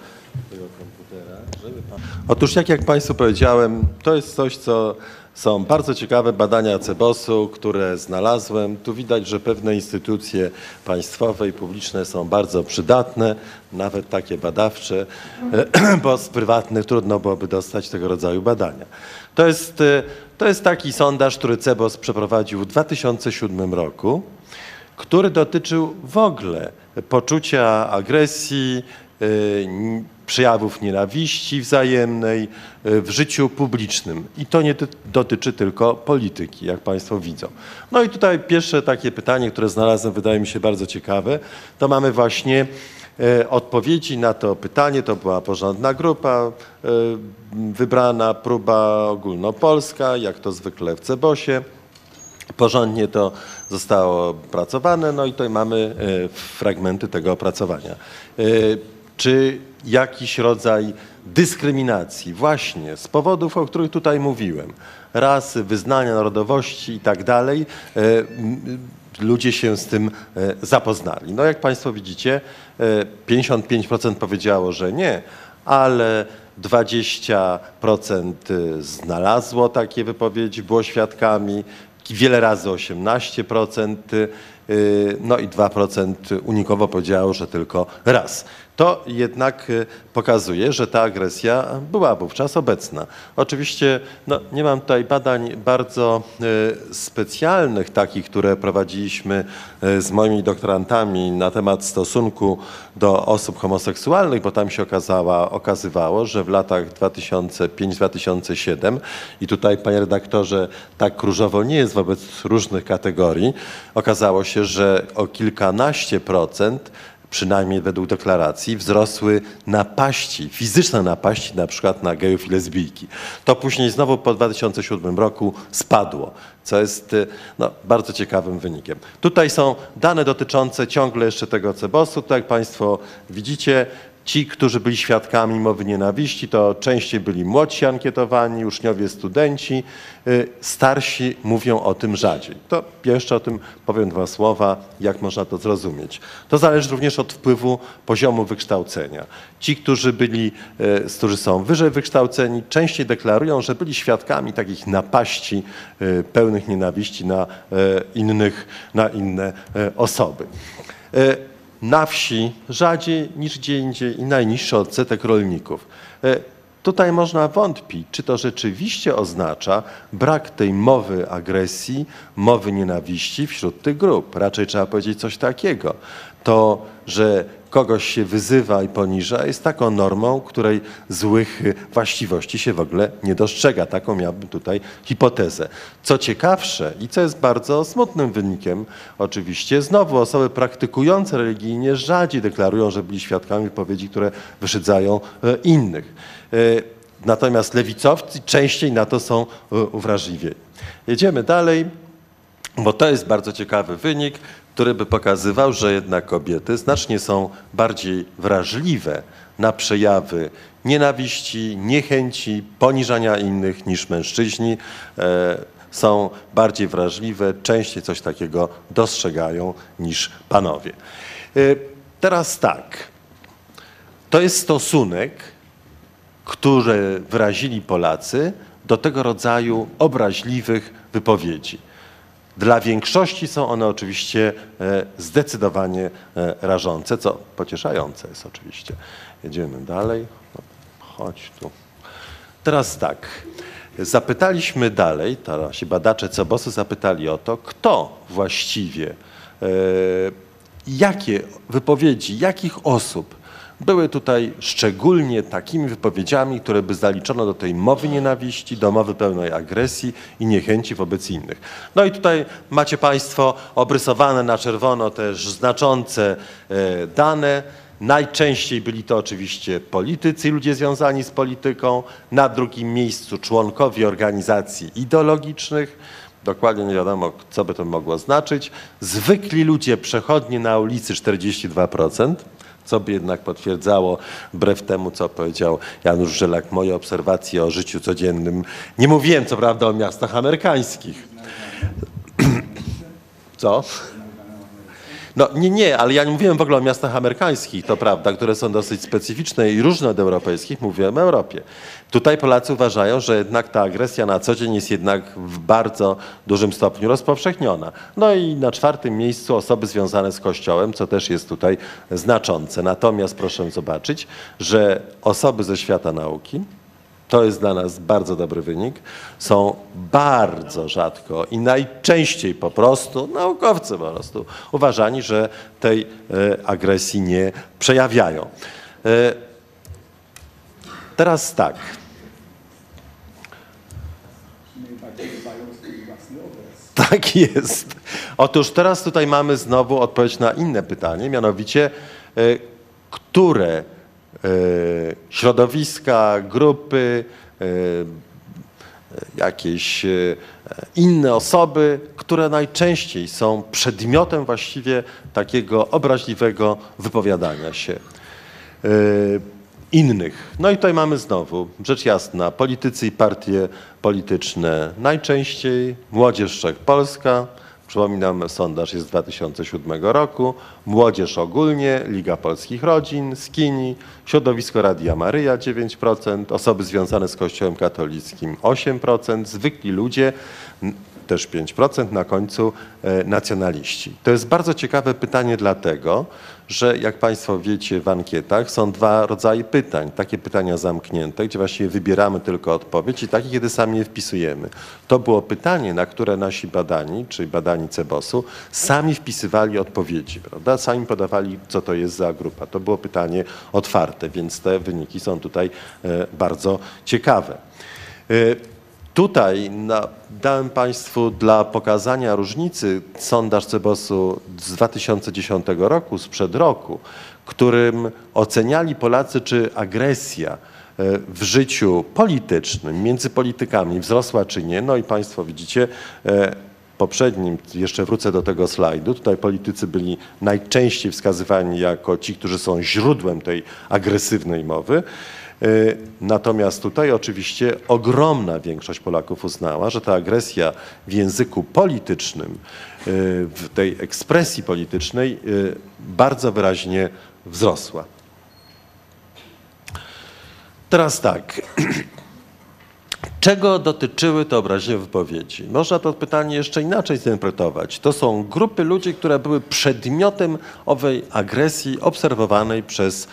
tego komputera. Żeby pan... Otóż, jak, jak Państwu powiedziałem, to jest coś, co są bardzo ciekawe badania CEBOS-u, które znalazłem. Tu widać, że pewne instytucje państwowe i publiczne są bardzo przydatne, nawet takie badawcze, bo z prywatnych trudno byłoby dostać tego rodzaju badania. To jest, e, to jest taki sondaż, który CEBOS przeprowadził w 2007 roku który dotyczył w ogóle poczucia agresji, n- przejawów nienawiści wzajemnej y, w życiu publicznym. I to nie ty- dotyczy tylko polityki, jak Państwo widzą. No i tutaj pierwsze takie pytanie, które znalazłem, wydaje mi się bardzo ciekawe, to mamy właśnie e, odpowiedzi na to pytanie. To była porządna grupa, e, wybrana próba ogólnopolska, jak to zwykle w Cebosie. Porządnie to zostało opracowane, no i tutaj mamy e, fragmenty tego opracowania. E, Czy jakiś rodzaj dyskryminacji właśnie z powodów, o których tutaj mówiłem, rasy, wyznania, narodowości i tak dalej, e, ludzie się z tym zapoznali. No jak Państwo widzicie, e, 55% powiedziało, że nie, ale 20% znalazło takie wypowiedzi, było świadkami, wiele razy 18%, y, no i 2% unikowo powiedziało, że tylko raz. To jednak y, pokazuje, że ta agresja była wówczas obecna. Oczywiście no, nie mam tutaj badań bardzo y, specjalnych, takich, które prowadziliśmy y, z moimi doktorantami na temat stosunku do osób homoseksualnych, bo tam się okazała, okazywało, że w latach 2005-2007 i tutaj panie redaktorze tak różowo nie jest wobec różnych kategorii, okazało się, że o kilkanaście procent przynajmniej według deklaracji, wzrosły napaści, fizyczne napaści na przykład na gejów i lesbijki. To później znowu po 2007 roku spadło, co jest y, no, bardzo ciekawym wynikiem. Tutaj są dane dotyczące ciągle jeszcze tego CEBOS-u. Tak jak Państwo widzicie, Ci, którzy byli świadkami mowy nienawiści, to częściej byli młodsi ankietowani, uczniowie, studenci. Y, starsi mówią o tym rzadziej. To jeszcze o tym powiem dwa słowa, jak można to zrozumieć. To zależy również od wpływu poziomu wykształcenia. Ci, którzy byli, y, którzy są wyżej wykształceni, częściej deklarują, że byli świadkami takich napaści y, pełnych nienawiści na innych, na inne osoby na wsi rzadziej niż gdzie indziej i najniższy odsetek rolników. E, tutaj można wątpić, czy to rzeczywiście oznacza brak tej mowy agresji, mowy nienawiści wśród tych grup. Raczej trzeba powiedzieć coś takiego. To, że kogoś się wyzywa i poniża, jest taką normą, której złych właściwości się w ogóle nie dostrzega. Taką miałbym tutaj hipotezę. Co ciekawsze i co jest bardzo smutnym wynikiem, oczywiście, znowu osoby praktykujące religijnie rzadziej deklarują, że byli świadkami wypowiedzi, które wyszydzają e, innych. E, natomiast lewicowcy częściej na to są e, uwrażliwieni. Jedziemy dalej, bo to jest bardzo ciekawy wynik który by pokazywał, że jednak kobiety znacznie są bardziej wrażliwe na przejawy nienawiści, niechęci, poniżania innych niż mężczyźni. E, są bardziej wrażliwe, częściej coś takiego dostrzegają niż panowie. E, teraz tak. To jest stosunek, który wyrazili Polacy do tego rodzaju obraźliwych wypowiedzi. Dla większości są one oczywiście e, zdecydowanie e, rażące, co pocieszające jest oczywiście. Jedziemy dalej. No, chodź tu. Teraz tak. Zapytaliśmy dalej, nasi badacze CEBOS-u zapytali o to, kto właściwie, e, jakie wypowiedzi, jakich osób były tutaj szczególnie takimi wypowiedziami, które by zaliczono do tej mowy nienawiści, do mowy pełnej agresji i niechęci wobec innych. No i tutaj macie Państwo obrysowane na czerwono też znaczące e, dane. Najczęściej byli to oczywiście politycy, ludzie związani z polityką. Na drugim miejscu członkowie organizacji ideologicznych. Dokładnie nie wiadomo, co by to mogło znaczyć. Zwykli ludzie przechodni na ulicy 42% co by jednak potwierdzało, wbrew temu, co powiedział Janusz Żelak, moje obserwacje o życiu codziennym. Nie mówiłem, co prawda, o miastach amerykańskich. Co? No nie, nie, ale ja nie mówiłem w ogóle o miastach amerykańskich, to prawda, które są dosyć specyficzne i różne od europejskich, mówiłem o Europie. Tutaj Polacy uważają, że jednak ta agresja na co dzień jest jednak w bardzo dużym stopniu rozpowszechniona. No i na czwartym miejscu osoby związane z Kościołem, co też jest tutaj znaczące. Natomiast proszę zobaczyć, że osoby ze świata nauki, to jest dla nas bardzo dobry wynik, są bardzo rzadko i najczęściej po prostu, naukowcy po prostu, uważani, że tej e, agresji nie przejawiają. E, teraz tak. Tak jest. Otóż teraz tutaj mamy znowu odpowiedź na inne pytanie, mianowicie, e, które środowiska, grupy, e, jakieś inne osoby, które najczęściej są przedmiotem właściwie takiego obraźliwego wypowiadania się innych. No i tutaj mamy znowu, rzecz jasna, politycy i partie polityczne najczęściej, Młodzież Czech Polska, przypominam, sondaż jest z 2007 roku, Młodzież ogólnie, Liga Polskich Rodzin, Skini, Środowisko Radia Maryja 9%, osoby związane z Kościołem katolickim 8%, zwykli ludzie też 5%, na końcu e, nacjonaliści. To jest bardzo ciekawe pytanie dlatego, że jak Państwo wiecie w ankietach są dwa rodzaje pytań. Takie pytania zamknięte, gdzie właściwie wybieramy tylko odpowiedź i takie, kiedy sami je wpisujemy. To było pytanie, na które nasi badani, czyli badani CEBOS-u, sami wpisywali odpowiedzi, prawda? Sami podawali, co to jest za grupa. To było pytanie otwarte, więc te wyniki są tutaj e, bardzo ciekawe. Tutaj na, dałem Państwu dla pokazania różnicy sondaż Cebosu z 2010 roku, sprzed roku, którym oceniali Polacy, czy agresja e, w życiu politycznym, między politykami wzrosła czy nie. No i Państwo widzicie, e, poprzednim, jeszcze wrócę do tego slajdu, tutaj politycy byli najczęściej wskazywani jako ci, którzy są źródłem tej agresywnej mowy. E, natomiast tutaj oczywiście ogromna większość Polaków uznała, że ta agresja w języku politycznym, e, w tej ekspresji politycznej e, bardzo wyraźnie wzrosła. Teraz tak. Czego dotyczyły te obraźliwe wypowiedzi? Można to pytanie jeszcze inaczej zinterpretować. To są grupy ludzi, które były przedmiotem owej agresji obserwowanej przez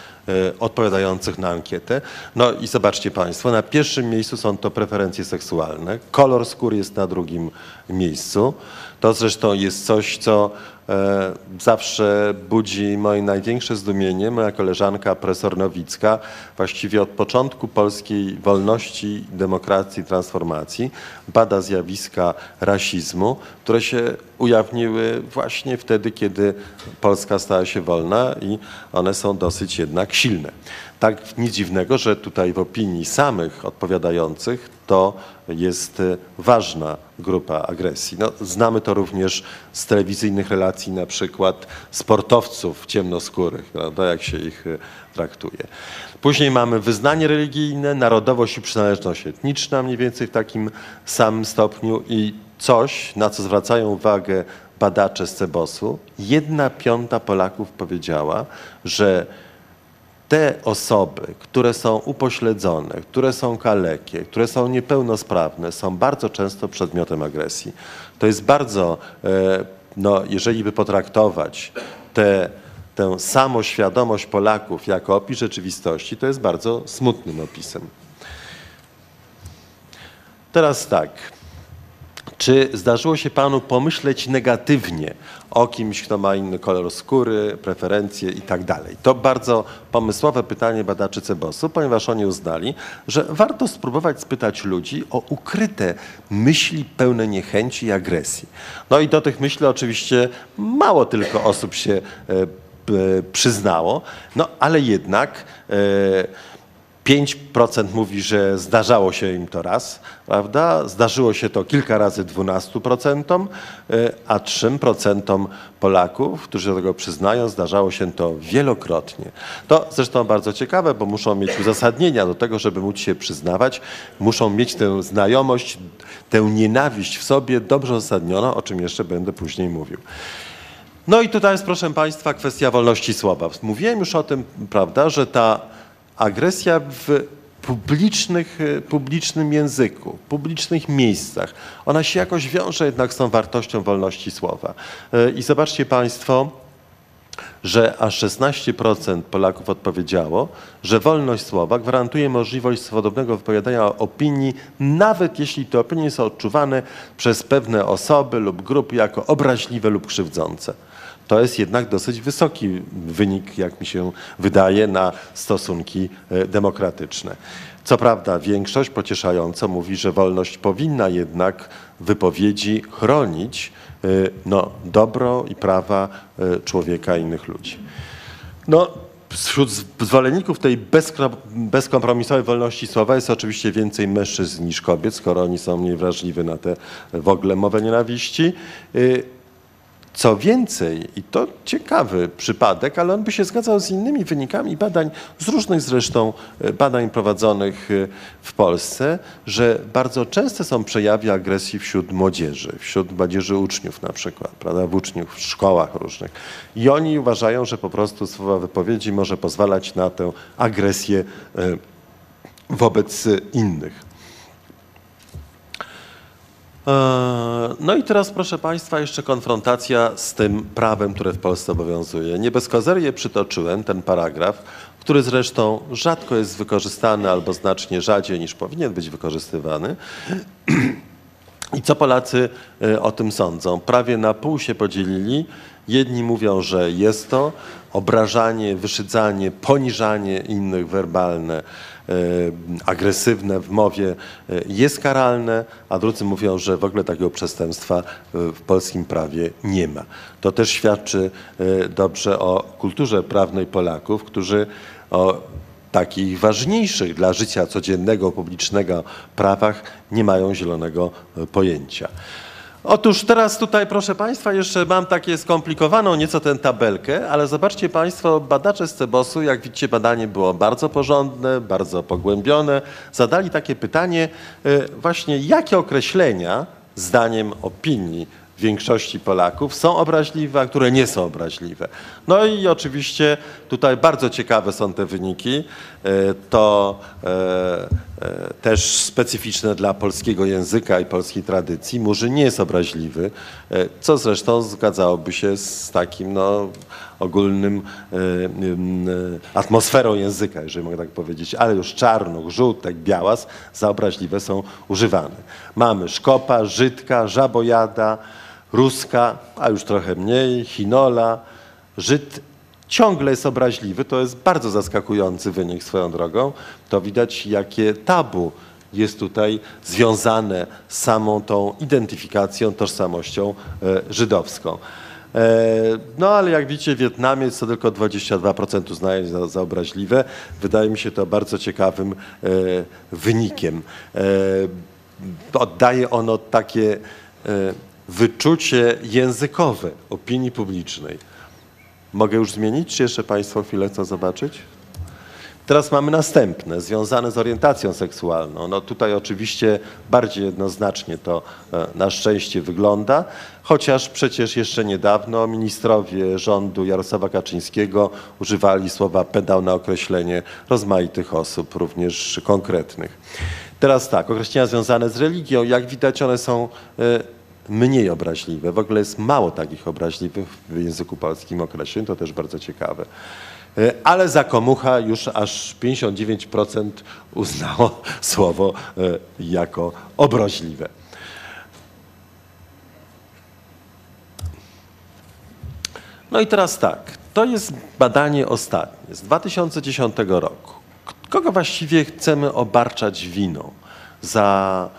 odpowiadających na ankietę. No i zobaczcie Państwo, na pierwszym miejscu są to preferencje seksualne, kolor skóry jest na drugim miejscu. To zresztą jest coś, co e, zawsze budzi moje największe zdumienie. Moja koleżanka profesor Nowicka właściwie od początku polskiej wolności, demokracji, transformacji bada zjawiska rasizmu, które się ujawniły właśnie wtedy, kiedy Polska stała się wolna i one są dosyć jednak silne. Tak nic dziwnego, że tutaj w opinii samych odpowiadających to jest ważna grupa agresji. No, znamy to również z telewizyjnych relacji na przykład sportowców ciemnoskórych, prawda, jak się ich e, traktuje. Później mamy wyznanie religijne, narodowość i przynależność etniczna mniej więcej w takim samym stopniu i coś, na co zwracają uwagę badacze z Cebosu, jedna piąta Polaków powiedziała, że te osoby, które są upośledzone, które są kalekie, które są niepełnosprawne, są bardzo często przedmiotem agresji. To jest bardzo, e, no, jeżeli by potraktować te, tę samoświadomość Polaków jako opis rzeczywistości, to jest bardzo smutnym opisem. Teraz tak. Czy zdarzyło się panu pomyśleć negatywnie o kimś, kto ma inny kolor skóry, preferencje i tak dalej? To bardzo pomysłowe pytanie badaczy Cebosu, ponieważ oni uznali, że warto spróbować spytać ludzi o ukryte myśli pełne niechęci i agresji. No i do tych myśli oczywiście mało tylko osób się e, przyznało, no ale jednak e, 5% mówi, że zdarzało się im to raz, prawda? Zdarzyło się to kilka razy 12%, y, a 3% Polaków, którzy do tego przyznają, zdarzało się to wielokrotnie. To zresztą bardzo ciekawe, bo muszą mieć uzasadnienia do tego, żeby móc się przyznawać. Muszą mieć tę znajomość, tę nienawiść w sobie dobrze uzasadnioną, o czym jeszcze będę później mówił. No i tutaj jest, proszę Państwa, kwestia wolności słowa. Mówiłem już o tym, prawda, że ta agresja w publicznych, e, publicznym języku, publicznych miejscach, ona się jakoś wiąże jednak z tą wartością wolności słowa. E, I zobaczcie Państwo, że aż 16% Polaków odpowiedziało, że wolność słowa gwarantuje możliwość swobodnego wypowiadania opinii, nawet jeśli te opinie są odczuwane przez pewne osoby lub grupy jako obraźliwe lub krzywdzące to jest jednak dosyć wysoki wynik, jak mi się wydaje, na stosunki e, demokratyczne. Co prawda większość pocieszająco mówi, że wolność powinna jednak wypowiedzi chronić no, dobro i prawa e, człowieka i innych ludzi. No, wśród zwolenników tej bezkompromisowej wolności słowa jest oczywiście więcej mężczyzn niż kobiet, skoro oni są mniej wrażliwi na tę w ogóle mowę nienawiści. Co więcej, i to ciekawy przypadek, ale on by się zgadzał z innymi wynikami badań, z różnych zresztą e, badań prowadzonych e, w Polsce, że bardzo częste są przejawy agresji wśród młodzieży, wśród młodzieży uczniów na przykład, prawda, w uczniów, w szkołach różnych. I oni uważają, że po prostu słowa wypowiedzi może pozwalać na tę agresję e, wobec innych. E, No i teraz, proszę Państwa, jeszcze konfrontacja z tym prawem, które w Polsce obowiązuje. Nie bez kozery przytoczyłem ten paragraf, który zresztą rzadko jest wykorzystany albo znacznie rzadziej niż powinien być wykorzystywany. I co Polacy e, o tym sądzą? Prawie na pół się podzielili. Jedni mówią, że jest to obrażanie, wyszydzanie, poniżanie innych werbalne, agresywne w mowie e, jest karalne, a drudzy mówią, że w ogóle takiego przestępstwa e, w polskim prawie nie ma. To też świadczy e, dobrze o kulturze prawnej Polaków, którzy o takich ważniejszych dla życia codziennego, publicznego prawach nie mają zielonego e, pojęcia. Otóż teraz tutaj, proszę Państwa, jeszcze mam takie skomplikowaną nieco tę tabelkę, ale zobaczcie Państwo, badacze z Cebosu, jak widzicie, badanie było bardzo porządne, bardzo pogłębione. Zadali takie pytanie, e, właśnie jakie określenia, zdaniem opinii większości Polaków są obraźliwe, a które nie są obraźliwe. No i oczywiście tutaj bardzo ciekawe są te wyniki. E, To e, e, też specyficzne dla polskiego języka i polskiej tradycji. Murzyn nie jest obraźliwy, co zresztą zgadzałoby się z takim no, ogólnym atmosferą języka, jeżeli mogę tak powiedzieć, ale już czarnuch, żółtek, białas za obraźliwe są używane. Mamy szkopa, żydka, żabojada, ruska, a już trochę mniej, chinola. Żyd ciągle jest obraźliwy, to jest bardzo zaskakujący wynik swoją drogą. To widać, jakie tabu jest tutaj związane z samą tą identyfikacją, tożsamością e, żydowską. E, No ale jak widzicie w Wietnamie jest to tylko 22% uznaje za, za obraźliwe. Wydaje mi się to bardzo ciekawym e, wynikiem. Oddaje ono takie wyczucie językowe opinii publicznej. Mogę już zmienić, czy jeszcze Państwo chwilę chcą zobaczyć? Teraz mamy następne, związane z orientacją seksualną. No tutaj oczywiście bardziej jednoznacznie to e, na szczęście wygląda, chociaż przecież jeszcze niedawno ministrowie rządu Jarosława Kaczyńskiego używali słowa pedał na określenie rozmaitych osób, również konkretnych. Teraz tak, określenia związane z religią, jak widać one są e, mniej obraźliwe. W ogóle jest mało takich obraźliwych w języku polskim określeń, to też bardzo ciekawe. E, Ale za komucha już aż 59% uznało słowo e, jako obraźliwe. No i teraz tak, to jest badanie ostatnie z 2010 roku. Kogo właściwie chcemy obarczać winą za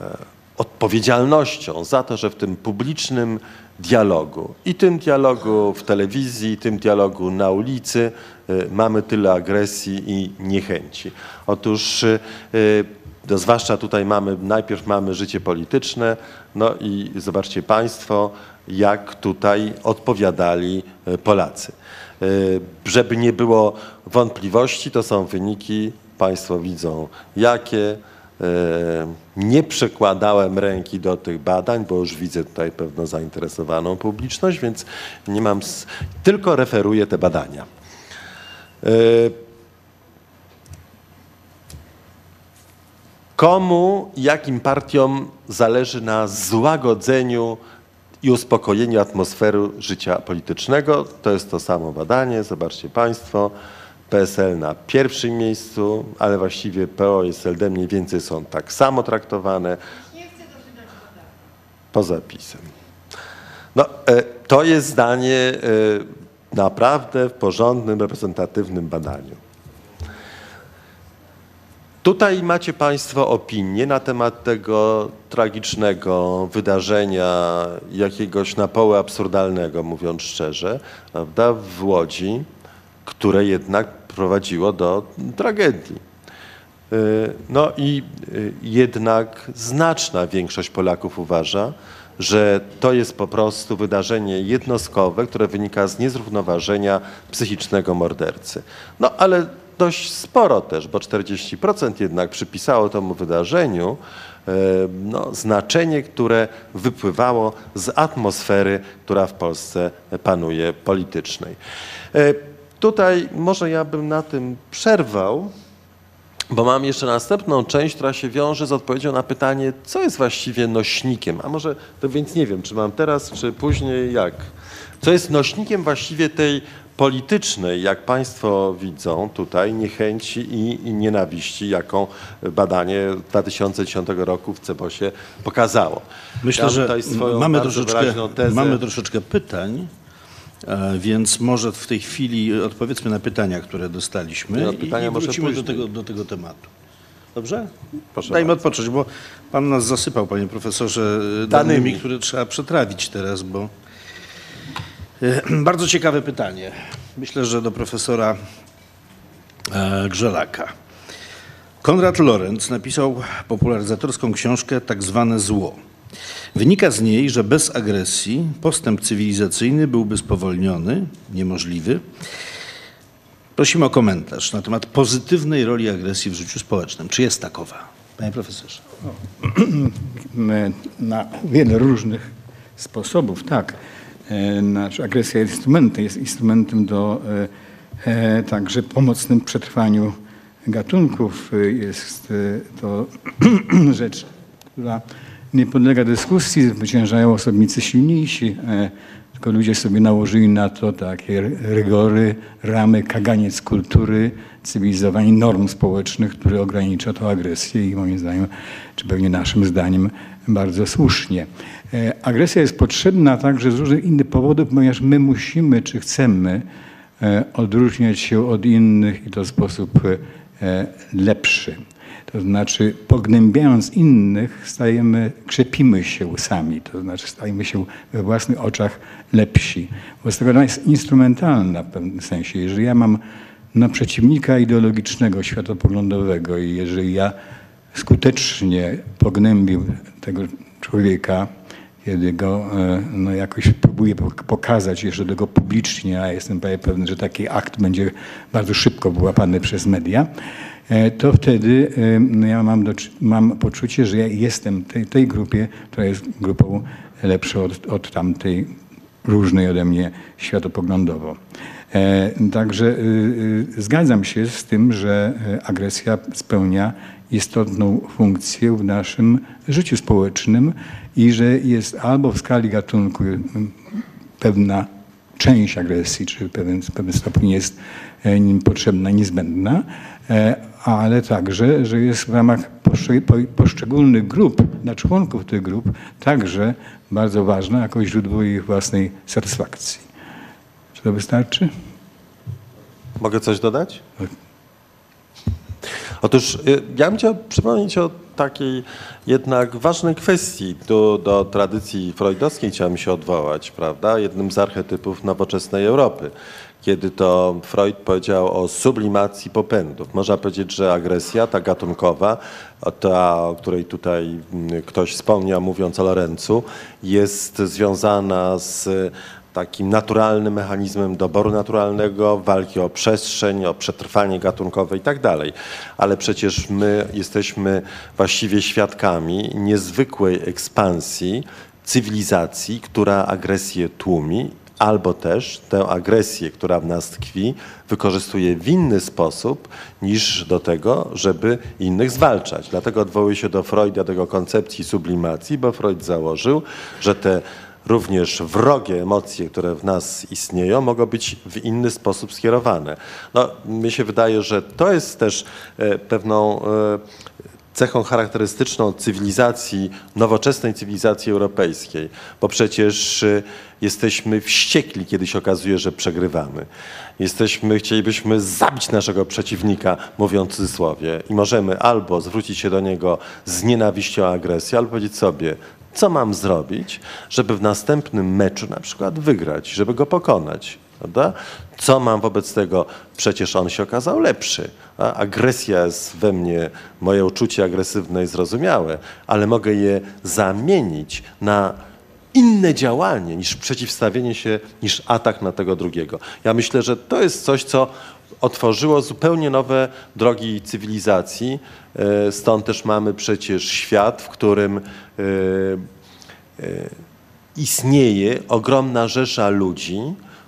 e, odpowiedzialnością za to, że w tym publicznym dialogu i tym dialogu w telewizji, i tym dialogu na ulicy y, mamy tyle agresji i niechęci. Otóż y, y, no zwłaszcza tutaj mamy, najpierw mamy życie polityczne, no i zobaczcie Państwo, jak tutaj odpowiadali Polacy. Żeby nie było wątpliwości, to są wyniki, Państwo widzą jakie. E, Nie przekładałem ręki do tych badań, bo już widzę tutaj pewną zainteresowaną publiczność, więc nie mam, tylko referuję te badania. E, Komu, jakim partiom zależy na złagodzeniu i uspokojeniu atmosfery życia politycznego? To jest to samo badanie, zobaczcie Państwo. PSL na pierwszym miejscu, ale właściwie PO i SLD mniej więcej są tak samo traktowane. Poza zapisem. No, e, to jest zdanie e, naprawdę w porządnym, reprezentatywnym badaniu. Tutaj macie Państwo opinię na temat tego tragicznego wydarzenia, jakiegoś na poły absurdalnego, mówiąc szczerze, prawda, w Łodzi, które jednak prowadziło do tragedii. Y, No i y, jednak znaczna większość Polaków uważa, że to jest po prostu wydarzenie jednostkowe, które wynika z niezrównoważenia psychicznego mordercy. No ale dość sporo też, bo 40% jednak przypisało temu wydarzeniu e, no, znaczenie, które wypływało z atmosfery, która w Polsce panuje politycznej. Tutaj może ja bym na tym przerwał. Bo mam jeszcze następną część, która się wiąże z odpowiedzią na pytanie, co jest właściwie nośnikiem. A może, to więc nie wiem, czy mam teraz, czy później, jak. Co jest nośnikiem właściwie tej politycznej, jak Państwo widzą tutaj, niechęci i, i nienawiści, jaką badanie 2010 roku w Cebosie pokazało. Myślę, Ja że mamy troszeczkę, mamy troszeczkę pytań, więc może w tej chwili odpowiedzmy na pytania, które dostaliśmy No, pytania i wrócimy do tego, do tego tematu. Dobrze? Proszę Dajmy bardzo. odpocząć, bo pan nas zasypał, panie profesorze, Danymi. danymi, które trzeba przetrawić teraz, bo e, bardzo ciekawe pytanie. Myślę, że do profesora e, Grzelaka. Konrad Lorenz napisał popularyzatorską książkę Tak zwane zło. Wynika z niej, że bez agresji postęp cywilizacyjny byłby spowolniony, niemożliwy. Prosimy o komentarz na temat pozytywnej roli agresji w życiu społecznym. Czy jest takowa? Panie profesorze. na wiele różnych sposobów, tak. E, agresja jest instrumentem, jest instrumentem do e, e, także pomocnym przetrwaniu gatunków. Jest to rzecz, która nie podlega dyskusji, zwyciężają osobnicy silniejsi. e, Tylko ludzie sobie nałożyli na to takie rygory, ramy, kaganiec kultury, cywilizowanie norm społecznych, które ogranicza tą agresję i moim zdaniem, czy pewnie naszym zdaniem, bardzo słusznie. E, Agresja jest potrzebna także z różnych innych powodów, ponieważ my musimy, czy chcemy e, odróżniać się od innych i to w sposób lepszy. To znaczy, pognębiając innych, stajemy, krzepimy się sami, to znaczy stajemy się we własnych oczach lepsi. Wobec tego ona jest instrumentalna w pewnym sensie. Jeżeli ja mam na przeciwnika ideologicznego, światopoglądowego i jeżeli ja skutecznie pognębił tego człowieka, kiedy go e, no, jakoś próbuję pok- pokazać jeszcze tego publicznie, a jestem prawie pewny, że taki akt będzie bardzo szybko wyłapany przez media, to wtedy e, ja mam, do, mam poczucie, że ja jestem tej, tej grupie, która jest grupą lepszą od, od tamtej różnej ode mnie światopoglądowo. E, Także y, y, zgadzam się z tym, że e, agresja spełnia istotną funkcję w naszym życiu społecznym i że jest albo w skali gatunku y, pewna część agresji, czy pewien, pewien stopniu jest e, potrzebna, niezbędna, e, ale także, że jest w ramach poszcze- po- poszczególnych grup, dla członków tych grup, także bardzo ważna jako źródło ich własnej satysfakcji. Czy to wystarczy? Mogę coś dodać? Otóż y, ja bym chciał przypomnieć o takiej jednak ważnej kwestii. Tu do tradycji freudowskiej chciałem się odwołać, prawda? Jednym z archetypów nowoczesnej Europy. Kiedy to Freud powiedział o sublimacji popędów. Można powiedzieć, że agresja, ta gatunkowa, ta, o której tutaj mm, ktoś wspomniał, mówiąc o Lorencu, jest związana z takim naturalnym mechanizmem doboru naturalnego, walki o przestrzeń, o przetrwanie gatunkowe i tak dalej. Ale przecież my jesteśmy właściwie świadkami niezwykłej ekspansji cywilizacji, która agresję tłumi, albo też tę agresję, która w nas tkwi, wykorzystuje w inny sposób niż do tego, żeby innych zwalczać. Dlatego odwołuję się do Freuda, do jego koncepcji sublimacji, bo Freud założył, że te również wrogie emocje, które w nas istnieją, mogą być w inny sposób skierowane. No, mi się wydaje, że to jest też e, pewną e, cechą charakterystyczną cywilizacji, nowoczesnej cywilizacji europejskiej, bo przecież e, jesteśmy wściekli, kiedy się okazuje, że przegrywamy. Jesteśmy, chcielibyśmy zabić naszego przeciwnika, mówiąc w cudzysłowie, i możemy albo zwrócić się do niego z nienawiścią, agresją, albo powiedzieć sobie, co mam zrobić, żeby w następnym meczu na przykład wygrać, żeby go pokonać. Prawda? Co mam wobec tego? Przecież on się okazał lepszy. A agresja jest we mnie, moje uczucie agresywne jest zrozumiałe, ale mogę je zamienić na inne działanie niż przeciwstawienie się, niż atak na tego drugiego. Ja myślę, że to jest coś, co otworzyło zupełnie nowe drogi cywilizacji. E, Stąd też mamy przecież świat, w którym e, e, istnieje ogromna rzesza ludzi,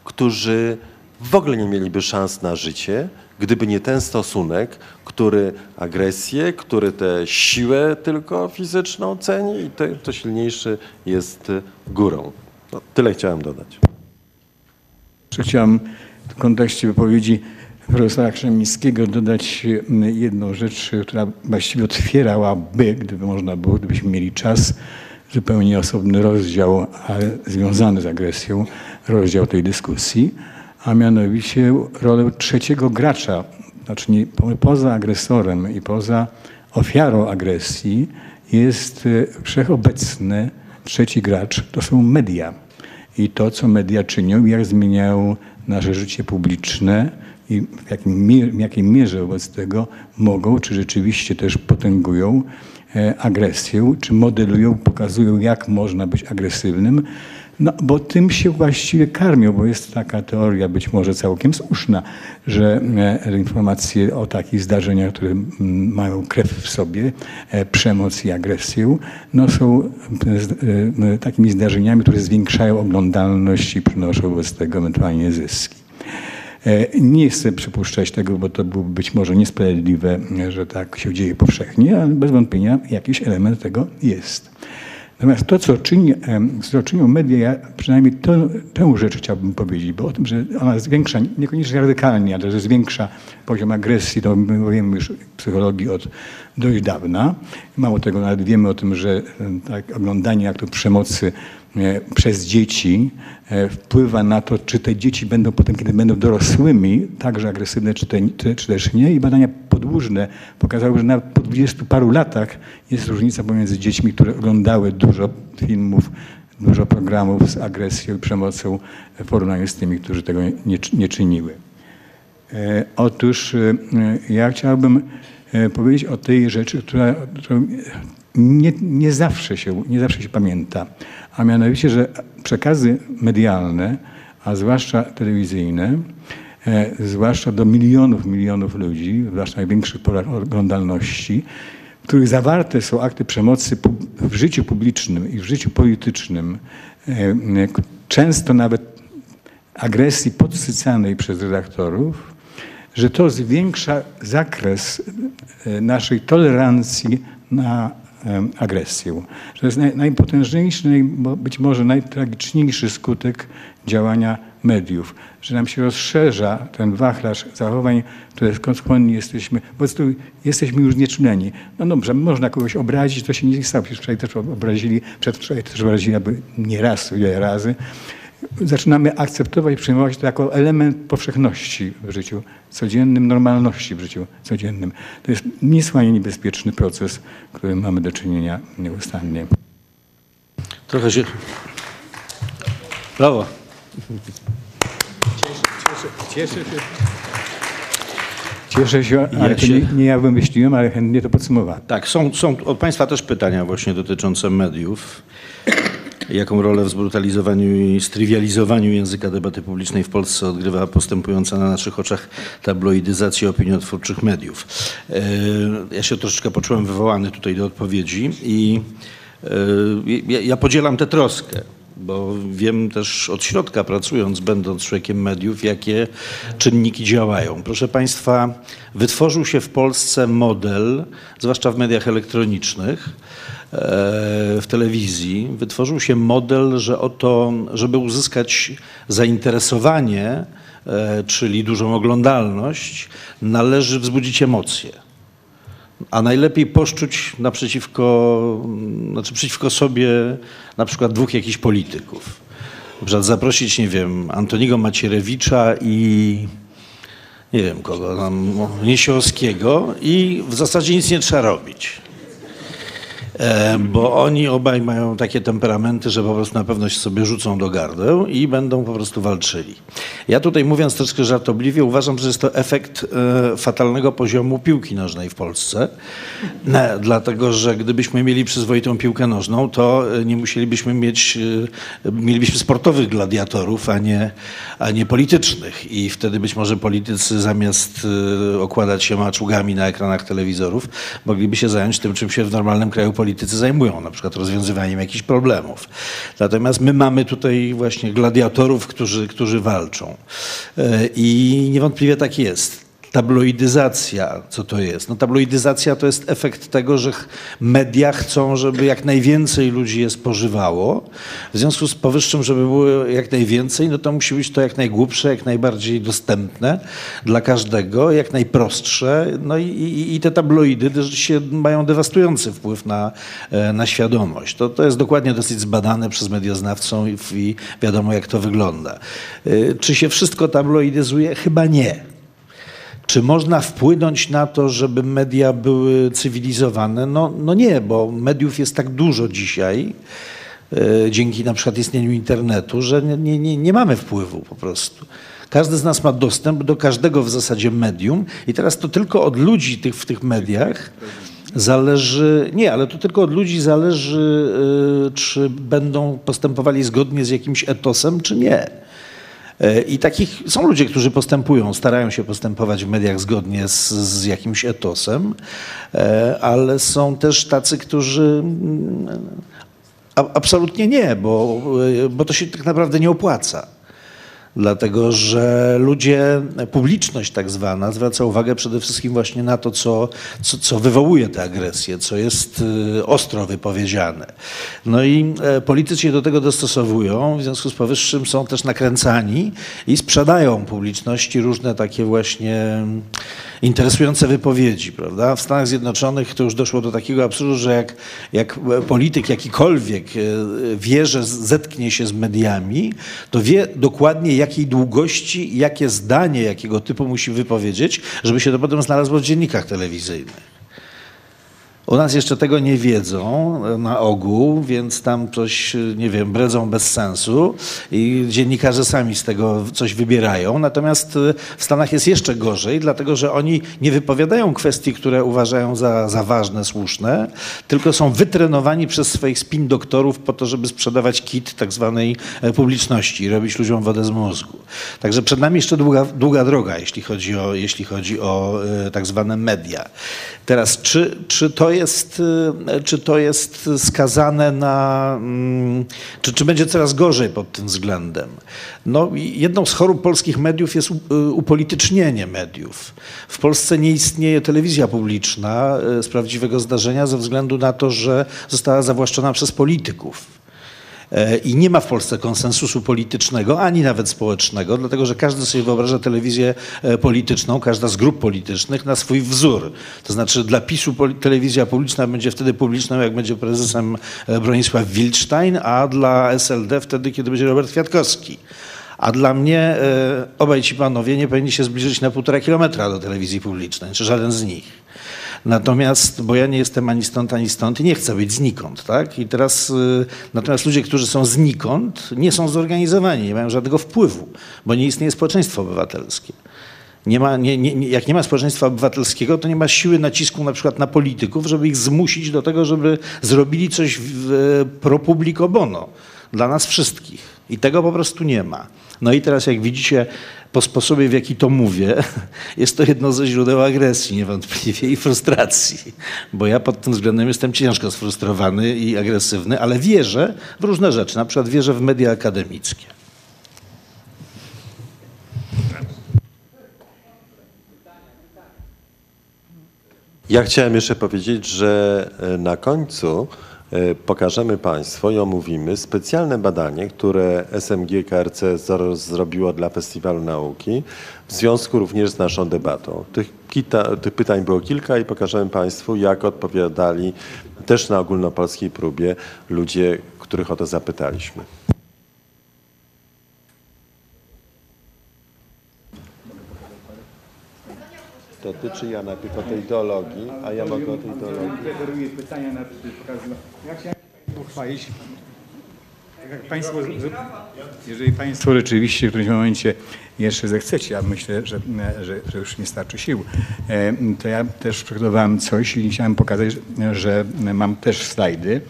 którzy w ogóle nie mieliby szans na życie, gdyby nie ten stosunek, który agresję, który tę siłę tylko fizyczną ceni i te, to silniejszy jest górą. No, tyle chciałem dodać. Chciałem w kontekście wypowiedzi profesora Krzemińskiego dodać mm, jedną rzecz, która właściwie otwierałaby, gdyby można było, gdybyśmy mieli czas, zupełnie osobny rozdział ale związany z agresją, rozdział tej dyskusji, a mianowicie rolę trzeciego gracza, znaczy poza agresorem i poza ofiarą agresji jest e, wszechobecny trzeci gracz, to są media i to, co media czynią, jak zmieniają nasze życie publiczne i w, jakim, w jakiej mierze wobec tego mogą, czy rzeczywiście też potęgują e, agresję, czy modelują, pokazują, jak można być agresywnym. No, bo tym się właściwie karmią, bo jest taka teoria, być może całkiem słuszna, że e, informacje o takich zdarzeniach, które mają krew w sobie, e, przemoc i agresję, no są e, takimi zdarzeniami, które zwiększają oglądalność i przynoszą wobec tego ewentualnie zyski. Nie chcę przypuszczać tego, bo to byłoby być może niesprawiedliwe, że tak się dzieje powszechnie, ale bez wątpienia jakiś element tego jest. Natomiast to, co, czyni, co czynią media, ja przynajmniej to, tę rzecz chciałbym powiedzieć, bo o tym, że ona zwiększa, niekoniecznie radykalnie, ale że zwiększa poziom agresji, to my już w psychologii od dość dawna. Mało tego, nawet wiemy o tym, że tak, oglądanie aktu przemocy przez dzieci e, wpływa na to, czy te dzieci będą potem, kiedy będą dorosłymi, także agresywne, czy, te, czy, też nie. I badania podłużne pokazały, że nawet po dwudziestu paru latach jest różnica pomiędzy dziećmi, które oglądały dużo filmów, dużo programów z agresją i przemocą w porównaniu z tymi, którzy tego nie, nie czyniły. E, Otóż e, e, ja chciałbym e, powiedzieć o tej rzeczy, która, nie, nie, zawsze się, nie zawsze się pamięta, a mianowicie, że przekazy medialne, a zwłaszcza telewizyjne, e, zwłaszcza do milionów, milionów ludzi, zwłaszcza największych polach oglądalności, w których zawarte są akty przemocy w życiu publicznym i w życiu politycznym, e, często nawet agresji podsycanej przez redaktorów, że to zwiększa zakres e, naszej tolerancji na agresję. To jest naj, najpotężniejszy, być może najtragiczniejszy skutek działania mediów, że nam się rozszerza ten wachlarz zachowań, które skądś jesteśmy, po prostu jesteśmy już nieczuleni. No dobrze, można kogoś obrazić, to się nie stało. Wczoraj też obrazili, przedwczoraj też obrazili, aby nie raz, wiele razy zaczynamy akceptować i przyjmować to jako element powszechności w życiu codziennym, normalności w życiu codziennym. To jest niesłychanie niebezpieczny proces, którym mamy do czynienia nieustannie. Trochę się... Brawo. Cieszę się. Cieszę się, ale Ja się- nie, nie ja wymyśliłem, ale chętnie to podsumowałem. Tak, są, są od Państwa też pytania właśnie dotyczące mediów. Jaką rolę w zbrutalizowaniu i strywializowaniu języka debaty publicznej w Polsce odgrywa postępująca na naszych oczach tabloidyzacja opiniotwórczych mediów? E, Ja się troszeczkę poczułem wywołany tutaj do odpowiedzi i e, ja, ja podzielam tę troskę. Bo wiem też od środka, pracując, będąc człowiekiem mediów, jakie czynniki działają. Proszę Państwa, wytworzył się w Polsce model, zwłaszcza w mediach elektronicznych, e, w telewizji, wytworzył się model, że oto, żeby uzyskać zainteresowanie, e, czyli dużą oglądalność, należy wzbudzić emocje. A najlepiej poszczuć naprzeciwko, znaczy przeciwko sobie na przykład dwóch jakichś polityków. Na przykład zaprosić, nie wiem, Antoniego Macierewicza i nie wiem kogo tam, Niesiowskiego i w zasadzie nic nie trzeba robić. E, Bo oni obaj mają takie temperamenty, że po prostu na pewno się sobie rzucą do gardeł i będą po prostu walczyli. Ja tutaj mówiąc troszkę żartobliwie uważam, że jest to efekt e, fatalnego poziomu piłki nożnej w Polsce. Dlatego, że gdybyśmy mieli przyzwoitą piłkę nożną, to e, nie musielibyśmy mieć, mielibyśmy sportowych gladiatorów, a nie, a nie politycznych. I wtedy być może politycy zamiast okładać się maczugami na ekranach telewizorów, mogliby się zająć tym, czym się w normalnym kraju politycy zajmują, na przykład rozwiązywaniem jakichś problemów. Natomiast my mamy tutaj właśnie gladiatorów, którzy, którzy walczą. E, I niewątpliwie tak jest. Tabloidyzacja, co to jest? No tabloidyzacja to jest efekt tego, że media chcą, żeby jak najwięcej ludzi je spożywało. W związku z powyższym, żeby było jak najwięcej, no to musi być to jak najgłupsze, jak najbardziej dostępne dla każdego, jak najprostsze. No i, i, i te tabloidy też się mają dewastujący wpływ na, e, na świadomość. To, to jest dokładnie dosyć zbadane przez medioznawcą i, i wiadomo, jak to wygląda. E, Czy się wszystko tabloidyzuje? Chyba nie. Czy można wpłynąć na to, żeby media były cywilizowane? No, no nie, bo mediów jest tak dużo dzisiaj, e, dzięki na przykład istnieniu internetu, że nie, nie, nie, mamy wpływu po prostu. Każdy z nas ma dostęp do każdego w zasadzie medium i teraz to tylko od ludzi tych, w tych mediach zależy, nie, ale to tylko od ludzi zależy, e, czy będą postępowali zgodnie z jakimś etosem, czy nie. I takich są ludzie, którzy postępują, starają się postępować w mediach zgodnie z, z jakimś etosem, e, ale są też tacy, którzy mm, absolutnie nie, bo, e, bo to się tak naprawdę nie opłaca. Dlatego, że ludzie, publiczność tak zwana, zwraca uwagę przede wszystkim właśnie na to, co, co, co wywołuje tę agresję, co jest y, ostro wypowiedziane. No i e, politycy się do tego dostosowują, w związku z powyższym są też nakręcani i sprzedają publiczności różne takie właśnie mm, interesujące wypowiedzi, prawda? W Stanach Zjednoczonych to już doszło do takiego absurdu, że jak, jak polityk jakikolwiek e, wie, że zetknie się z mediami, to wie dokładnie jakiej długości, jakie zdanie, jakiego typu musi wypowiedzieć, żeby się to potem znalazło w dziennikach telewizyjnych. U nas jeszcze tego nie wiedzą e, na ogół, więc tam coś, e, nie wiem, bredzą bez sensu i dziennikarze sami z tego coś wybierają. Natomiast e, w Stanach jest jeszcze gorzej, dlatego że oni nie wypowiadają kwestii, które uważają za, za ważne, słuszne, tylko są wytrenowani przez swoich spin doktorów po to, żeby sprzedawać kit tak zwanej publiczności i robić ludziom wodę z mózgu. Także przed nami jeszcze długa, długa droga, jeśli chodzi o, jeśli chodzi o tak zwane media. Teraz, czy, czy, to jest, y, czy to jest skazane na. mm, Czy, czy będzie coraz gorzej pod tym względem? No, jedną z chorób polskich mediów jest y, upolitycznienie mediów. W Polsce nie istnieje telewizja publiczna y, z prawdziwego zdarzenia ze względu na to, że została zawłaszczona przez polityków. E, I nie ma w Polsce konsensusu politycznego, ani nawet społecznego, dlatego że każdy sobie wyobraża telewizję e, polityczną, każda z grup politycznych na swój wzór. To znaczy dla PiSu telewizja publiczna będzie wtedy publiczną, jak będzie prezesem e, Bronisław Wildstein, a dla SLD wtedy, kiedy będzie Robert Kwiatkowski. A dla mnie obaj ci panowie nie powinni się zbliżyć na półtora kilometra do telewizji publicznej, czy żaden z nich. Natomiast, bo ja nie jestem ani stąd, ani stąd i nie chcę być znikąd, tak? I teraz, y, natomiast ludzie, którzy są znikąd, nie są zorganizowani, nie mają żadnego wpływu, bo nie istnieje społeczeństwo obywatelskie. Nie ma, nie, nie, jak nie ma społeczeństwa obywatelskiego, to nie ma siły nacisku na przykład na polityków, żeby ich zmusić do tego, żeby zrobili coś w, pro publico bono dla nas wszystkich. I tego po prostu nie ma. No i teraz jak widzicie po sposobie, w jaki to mówię, jest to jedno ze źródeł agresji niewątpliwie i frustracji. Bo ja pod tym względem jestem ciężko sfrustrowany i agresywny, ale wierzę w różne rzeczy. Na przykład wierzę w media akademickie. Ja chciałem jeszcze powiedzieć, że e, na końcu pokażemy Państwu i omówimy specjalne badanie, które SMG KRC zro- zrobiło dla Festiwalu Nauki w związku również z naszą debatą. Tych, kita, tych pytań było kilka i pokażemy Państwu, jak odpowiadali też na ogólnopolskiej próbie ludzie, których o to zapytaliśmy. To ty czy ja najpierw o tej ideologii, a ja mogę o tej ideologii. Preferuję pytania na pokazywać. Ja chciałem uchwalić, tak jak Państwo, że- jeżeli Państwo rzeczywiście w którymś momencie jeszcze zechcecie, ja myślę, że, że, że już nie starczy sił, to ja też przygotowałem coś i chciałem pokazać, że, mam też slajdy,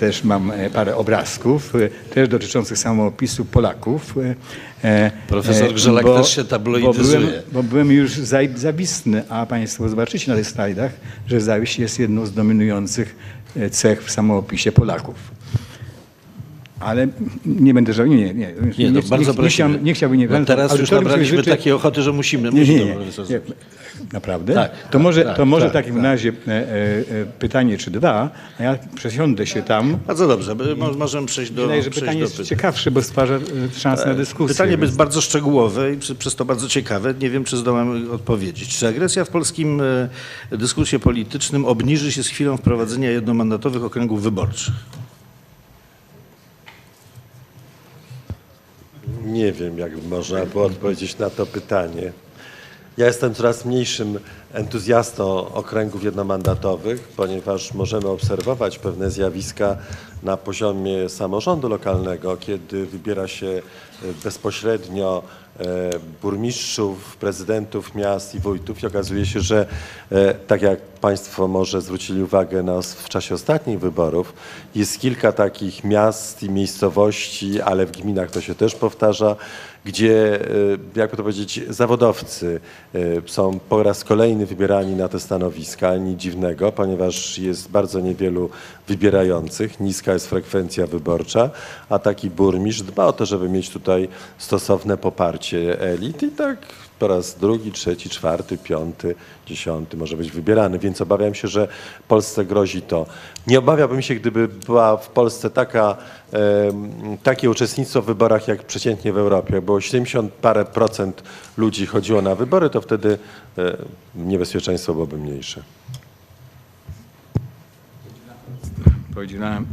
też mam e, parę obrazków, e, też dotyczących samoopisu Polaków. e, e, Profesor Grzelak też się tabloidyzuje. Bo byłem, bo byłem już zawistny, a Państwo zobaczycie na tych slajdach, że zawiść jest jedną z dominujących e, cech w samoopisie Polaków. Ale nie będę żał, nie, nie, nie. Nie, no, bardzo nie, nie, chciałbym, nie chciałbym, nie No teraz już nabraliśmy życzy- takiej ochoty, że musimy. nie, nie, nie, nie. Naprawdę? Tak, to może, tak, to może tak, w takim razie e, e, e, pytanie czy dwa, a ja przesiądę się tam. Bardzo dobrze, mo- możemy przejść do, Wydaje, że pytanie jest pytań. ciekawsze, bo stwarza e, szansę na dyskusję. Pytanie więc- jest bardzo szczegółowe i przy- przez to bardzo ciekawe. Nie wiem, czy zdołam odpowiedzieć. Czy agresja w polskim e, dyskursie politycznym obniży się z chwilą wprowadzenia jednomandatowych okręgów wyborczych? Nie wiem, jak można było odpowiedzieć na to pytanie. Ja jestem coraz mniejszym entuzjastą okręgów jednomandatowych, ponieważ możemy obserwować pewne zjawiska na poziomie samorządu lokalnego, kiedy wybiera się bezpośrednio burmistrzów, prezydentów miast i wójtów. I okazuje się, że e, tak jak Państwo może zwrócili uwagę na, w czasie ostatnich wyborów, jest kilka takich miast i miejscowości, ale w gminach to się też powtarza, gdzie, e, jakby to powiedzieć, zawodowcy e, są po raz kolejny wybierani na te stanowiska, nic dziwnego, ponieważ jest bardzo niewielu wybierających, niska jest frekwencja wyborcza, a taki burmistrz dba o to, żeby mieć tutaj stosowne poparcie elit i tak po raz drugi, trzeci, czwarty, piąty, dziesiąty może być wybierany, więc obawiam się, że Polsce grozi to. Nie obawiałbym się, gdyby była w Polsce taka, takie uczestnictwo w wyborach jak przeciętnie w Europie. Jak było 70 parę procent ludzi chodziło na wybory, to wtedy e, niebezpieczeństwo byłoby mniejsze. Podzielałem,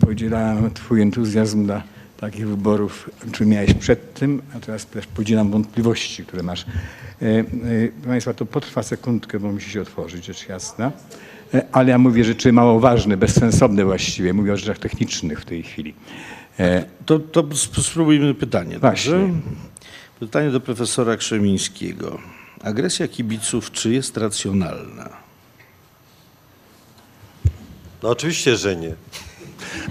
podzielałem Twój entuzjazm dla takich wyborów, czy miałeś przed tym, a teraz też podzielam wątpliwości, które masz. E, e, Proszę Państwa, to potrwa sekundkę, bo musi się otworzyć, rzecz jasna. E, Ale ja mówię rzeczy mało ważne, bezsensowne właściwie. Mówię o rzeczach technicznych w tej chwili. To, to sp- spróbujmy pytanie. Właśnie. Dobrze? Pytanie do profesora Krzemińskiego. Agresja kibiców, czy jest racjonalna? No oczywiście, że nie.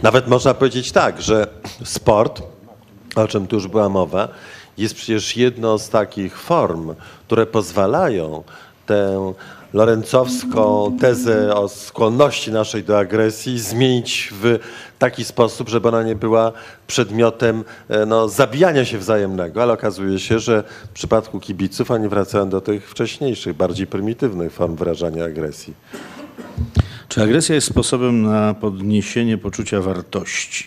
Nawet można powiedzieć tak, że sport, o czym tu już była mowa, jest przecież jedną z takich form, które pozwalają tę lorencowską tezę o skłonności naszej do agresji zmienić w taki sposób, żeby ona nie była przedmiotem e, no, zabijania się wzajemnego, ale okazuje się, że w przypadku kibiców oni wracają do tych wcześniejszych, bardziej prymitywnych form wyrażania agresji. Czy agresja jest sposobem na podniesienie poczucia wartości?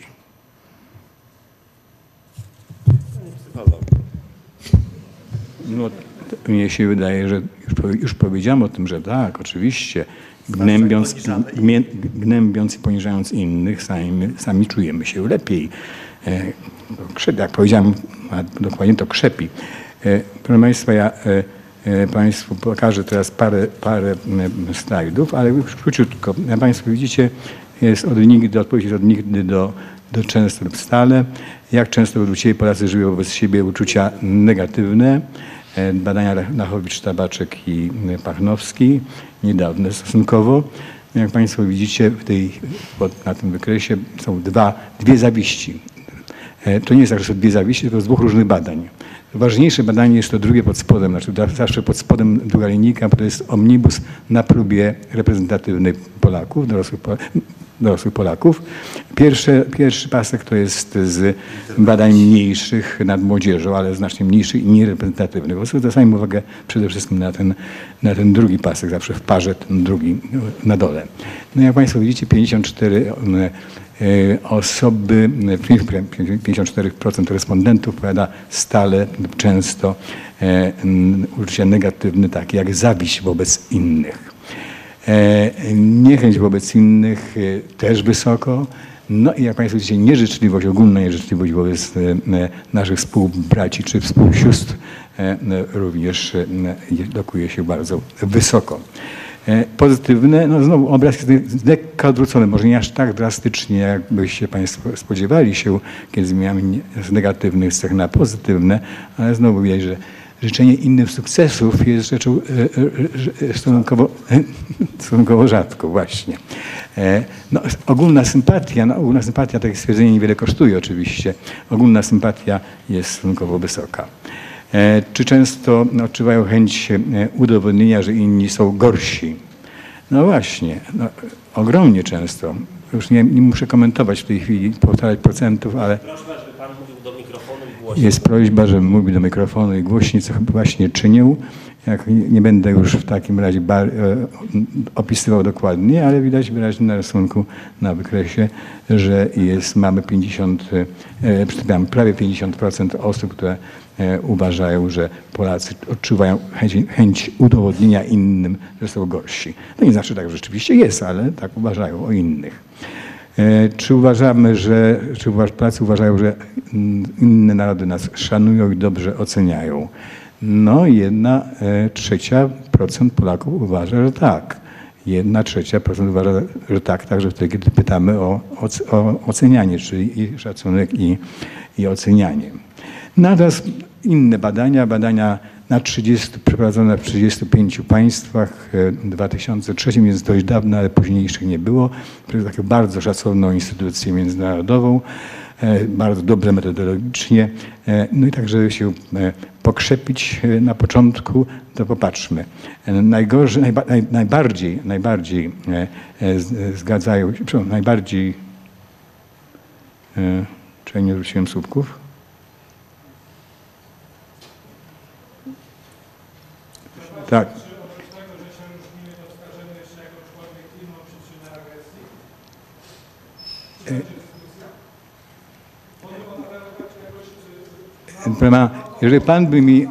No, mnie się wydaje, że już, już powiedziałem o tym, że tak, oczywiście. Gnębiąc, gnębiąc i poniżając innych, sami, sami czujemy się lepiej. E, jak powiedziałem, dokładnie to krzepi. E, proszę Państwa, ja e, Państwu pokażę teraz parę, parę m, slajdów, ale już króciutko. Jak Państwo widzicie, jest od nigdy, odpowiedź od nigdy do, do często lub stale. Jak często według Ciebie Polacy żyją wobec siebie uczucia negatywne? E, Badania Lachowicz, Tabaczek i e, Pachnowski, niedawne stosunkowo. Jak Państwo widzicie, w tej, na tym wykresie są dwa, dwie zawiści. E, To nie jest tak, że są dwie zawiści, tylko z dwóch różnych badań. Ważniejsze badanie jest to drugie pod spodem, znaczy zawsze pod spodem druga linijka, bo to jest omnibus na próbie reprezentatywnej Polaków, dorosłych, dorosłych Polaków. Pierwszy, pierwszy pasek to jest z badań mniejszych nad młodzieżą, ale znacznie mniejszych i niereprezentatywnych. Po prostu zwracajmy uwagę przede wszystkim na ten, na ten drugi pasek, zawsze w parze ten drugi na dole. No jak Państwo widzicie, 54 e, osoby, e, 54% respondentów powiada stale często e, uczucia negatywne, takie jak zawiść wobec innych. E, Niechęć wobec innych e, też wysoko. No i jak Państwo widzicie, nieżyczliwość, ogólna nieżyczliwość wobec e, e, naszych współbraci czy współsióstr e, e, również e, lokuje się bardzo wysoko. E, Pozytywne, no znowu obraz jest lekko odwrócony, może nie aż tak drastycznie, jakbyście Państwo spodziewali się, kiedy zmieniamy z negatywnych cech na pozytywne, ale znowu widać, że życzenie innym sukcesów jest rzeczą e, e, stosunkowo, stosunkowo rzadko właśnie. No, ogólna sympatia, no, ogólna sympatia, takie stwierdzenie niewiele kosztuje oczywiście, ogólna sympatia jest stosunkowo wysoka. E, Czy często odczuwają chęć e, udowodnienia, że inni są gorsi? No właśnie, no, ogromnie często. już nie, nie muszę komentować w tej chwili, powtarzać procentów, ale Prośba, żeby pan mówił do mikrofonu i głośno. jest prośba, żebym mówił do mikrofonu i głośniej, co chyba właśnie czynił. Jak nie, będę już w takim razie bar, e, opisywał dokładnie, ale widać wyraźnie na rysunku, na wykresie, że jest, mamy 50, e, przepraszam, prawie 50% osób, które e, uważają, że Polacy odczuwają chęć, chęć udowodnienia innym, że są gorsi. To nie znaczy tak, że rzeczywiście jest, ale tak uważają o innych. E, Czy uważamy, że, czy Polacy uważają, że mm, inne narody nas szanują i dobrze oceniają? No, jedna e, trzecia procent Polaków uważa, że tak. Jedna trzecia procent uważa, że tak, także wtedy, kiedy pytamy o, o ocenianie, czyli i szacunek i, i ocenianie. Natomiast inne badania, badania na 30, przeprowadzone w 35 państwach e, w 2003, więc dość dawno, ale późniejszych nie było, przez taką bardzo szacowną instytucję międzynarodową, e, bardzo dobre metodologicznie. No i tak, żeby się pokrzepić e, na początku, to popatrzmy. Najgorzej, najba, naj, najbardziej, najbardziej e, e, zgadzają się, najbardziej, czy ja nie zwróciłem słupków? Tak. Proszę Jeżeli pan by mi.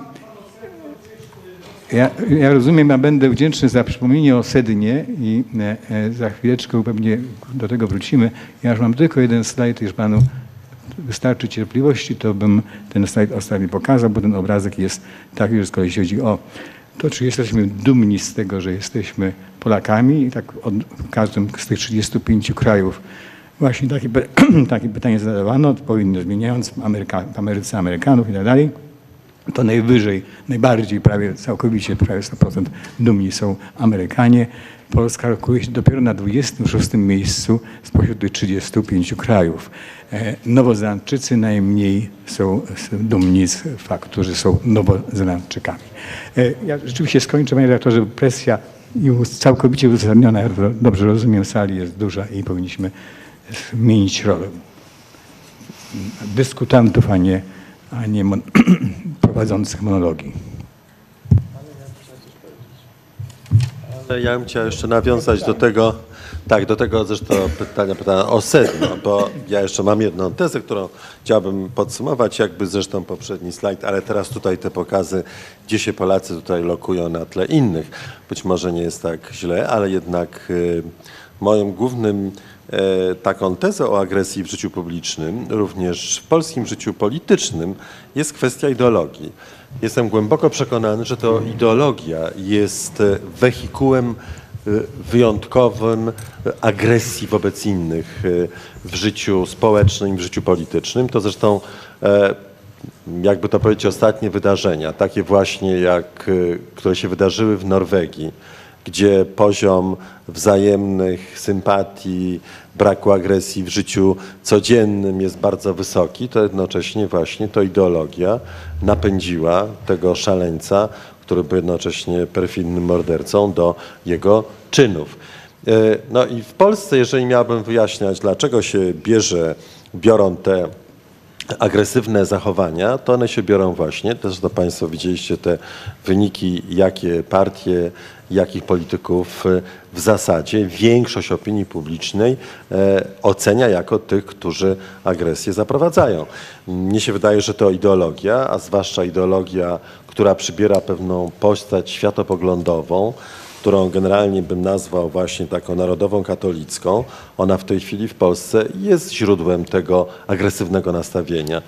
Ja, ja rozumiem, ja będę wdzięczny za przypomnienie o Sednie i e, e, za chwileczkę pewnie do tego wrócimy. Ja już mam tylko jeden slajd, już panu wystarczy cierpliwości, to bym ten slajd ostatni pokazał, bo ten obrazek jest taki, że z kolei chodzi o to, czy jesteśmy dumni z tego, że jesteśmy Polakami tak od, w każdym z tych 35 krajów właśnie takie, takie pytanie zadawano, powinno zmieniając Ameryka, Ameryce Amerykanów i tak dalej to najwyżej, najbardziej, prawie całkowicie, prawie 100% dumni są Amerykanie. Polska rokuje się dopiero na 26 miejscu spośród tych 35 krajów. E, Nowozelandczycy najmniej są dumni z faktu, że są Nowozelandczykami. E, Ja rzeczywiście skończę, panie redaktorze, presja już całkowicie uzasadniona, dobrze rozumiem, sali jest duża i powinniśmy zmienić rolę dyskutantów, a nie, a nie mon- prowadzących monologii. Ale Ja bym chciał jeszcze nawiązać do tego, tak, do tego zresztą pytania, pytania o sedno, bo ja jeszcze mam jedną tezę, którą chciałbym podsumować, jakby zresztą poprzedni slajd, ale teraz tutaj te pokazy, gdzie się Polacy tutaj lokują na tle innych. Być może nie jest tak źle, ale jednak y, moim głównym taką tezę o agresji w życiu publicznym, również w polskim życiu politycznym, jest kwestia ideologii. Jestem głęboko przekonany, że to ideologia jest e, wehikułem e, wyjątkowym e, agresji wobec innych e, w życiu społecznym, w życiu politycznym. To zresztą e, jakby to powiedzieć, ostatnie wydarzenia, takie właśnie jak, które się wydarzyły w Norwegii, gdzie poziom wzajemnych sympatii, braku agresji w życiu codziennym jest bardzo wysoki, to jednocześnie właśnie to ideologia napędziła tego szaleńca, który był jednocześnie perfidnym mordercą, do jego czynów. E, No i w Polsce, jeżeli miałbym wyjaśniać, dlaczego się bierze, biorą te agresywne zachowania, to one się biorą właśnie, też to Państwo widzieliście te wyniki, jakie partie, jakich polityków e, w zasadzie większość opinii publicznej e, ocenia jako tych, którzy agresję zaprowadzają. Mnie się wydaje, że to ideologia, a zwłaszcza ideologia, która przybiera pewną postać światopoglądową, którą generalnie bym nazwał właśnie taką narodową katolicką, ona w tej chwili w Polsce jest źródłem tego agresywnego nastawienia.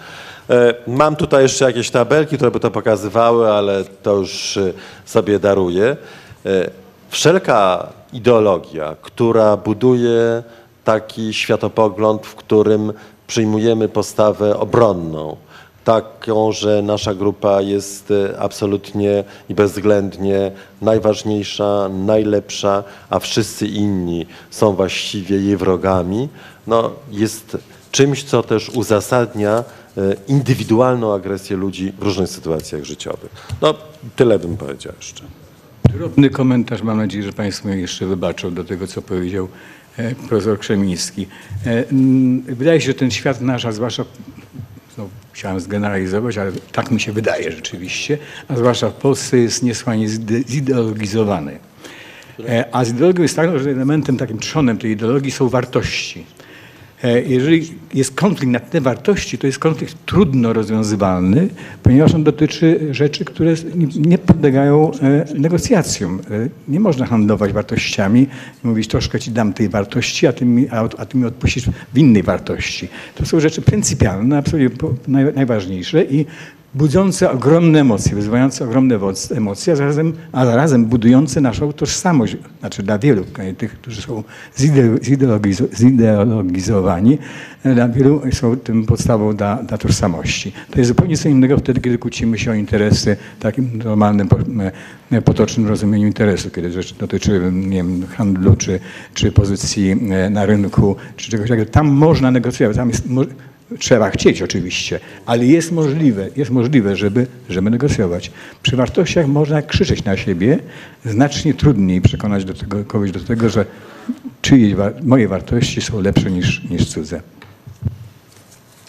E, Mam tutaj jeszcze jakieś tabelki, które by to pokazywały, ale to już sobie daruję. E, Wszelka ideologia, która buduje taki światopogląd, w którym przyjmujemy postawę obronną, taką, że nasza grupa jest e, absolutnie i bezwzględnie najważniejsza, najlepsza, a wszyscy inni są właściwie jej wrogami, no, jest czymś, co też uzasadnia e, indywidualną agresję ludzi w różnych sytuacjach życiowych. No, tyle bym powiedział jeszcze. Drobny komentarz, mam nadzieję, że Państwo mi jeszcze wybaczą do tego, co powiedział e, profesor Krzemiński. E, mm, Wydaje się, że ten świat nasz, a zwłaszcza no, chciałem zgeneralizować, ale tak mi się wydaje rzeczywiście, a zwłaszcza w Polsce jest niesłychanie zide- zideologizowany. E, A z ideologią jest tak, że elementem takim trzonem tej ideologii są wartości. E, Jeżeli jest konflikt na te wartości, to jest konflikt trudno rozwiązywalny, ponieważ on dotyczy rzeczy, które nie- podlegają e, negocjacjom. E, Nie można handlować wartościami mówić troszkę ci dam tej wartości, a ty mi, a, a ty mi odpuścisz w innej wartości. To są rzeczy pryncypialne, absolutnie najważniejsze i budzące ogromne emocje, wyzywające ogromne emocje, a zarazem, a zarazem budujące naszą tożsamość. Znaczy dla wielu tych, którzy są zide- zideologizo- zideologizowani, dla wielu są tym podstawą dla, dla tożsamości. To jest zupełnie co innego wtedy, kiedy kłócimy się o interesy w takim normalnym, po- potocznym rozumieniu interesu, kiedy rzecz dotyczy nie wiem, handlu, czy, czy pozycji e, na rynku, czy czegoś takiego. Tam można negocjować, tam jest, Trzeba chcieć oczywiście, ale jest możliwe, jest możliwe żeby, żeby negocjować. Przy wartościach można krzyczeć na siebie, znacznie trudniej przekonać do tego, kogoś do tego, że czyjeś, moje wartości są lepsze niż, niż cudze.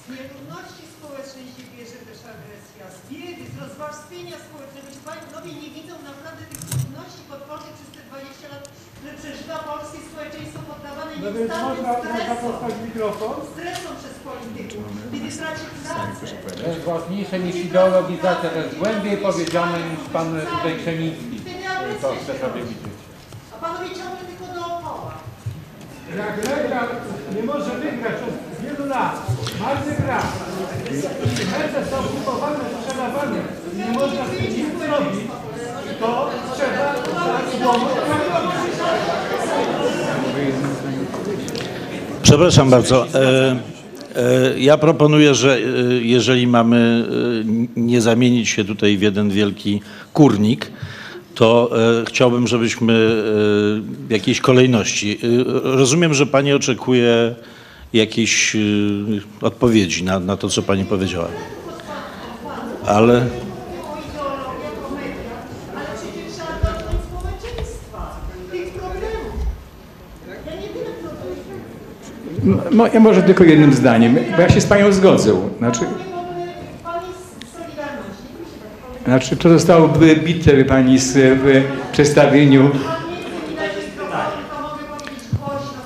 Z nierówności społecznej się bierze też agresja, z biedy, z rozwarstwienia społecznego. Czy panowie nie widzą naprawdę tych trudności podpornych przez te 20 lat, które przeżywa polskie społeczeństwo poddawane nieustannym stresom, mikrofon. stresom przez polityków, kiedy traci pracę. To ważniejsze niż ideologizacja, to jest głębiej powiedziane niż pan tutaj Krzemiński. To chce sobie widzieć. A panowie ciągle tylko dookoła. Jak legal nie może wygrać od wielu lat, marny gra. Mecze są kupowane, sprzedawane. Nie można z tym nic zrobić. To trzeba dać słowo Przepraszam bardzo. E, Ja proponuję, że e, jeżeli mamy e, nie zamienić się tutaj w jeden wielki kurnik, to e, chciałbym, żebyśmy e, w jakiejś kolejności. e, Rozumiem, że Pani oczekuje jakiejś e, odpowiedzi na, na to, co Pani powiedziała. Ale. o ideologiach, o mediach, ale przecież trzeba dotknąć społeczeństwa, tych problemów. Ja nie tyle problemów. No, ja może tylko jednym zdaniem, bo ja się z Panią zgodzę. Znaczy, znaczy to zostało wybite Pani z, przedstawieniu. Głośno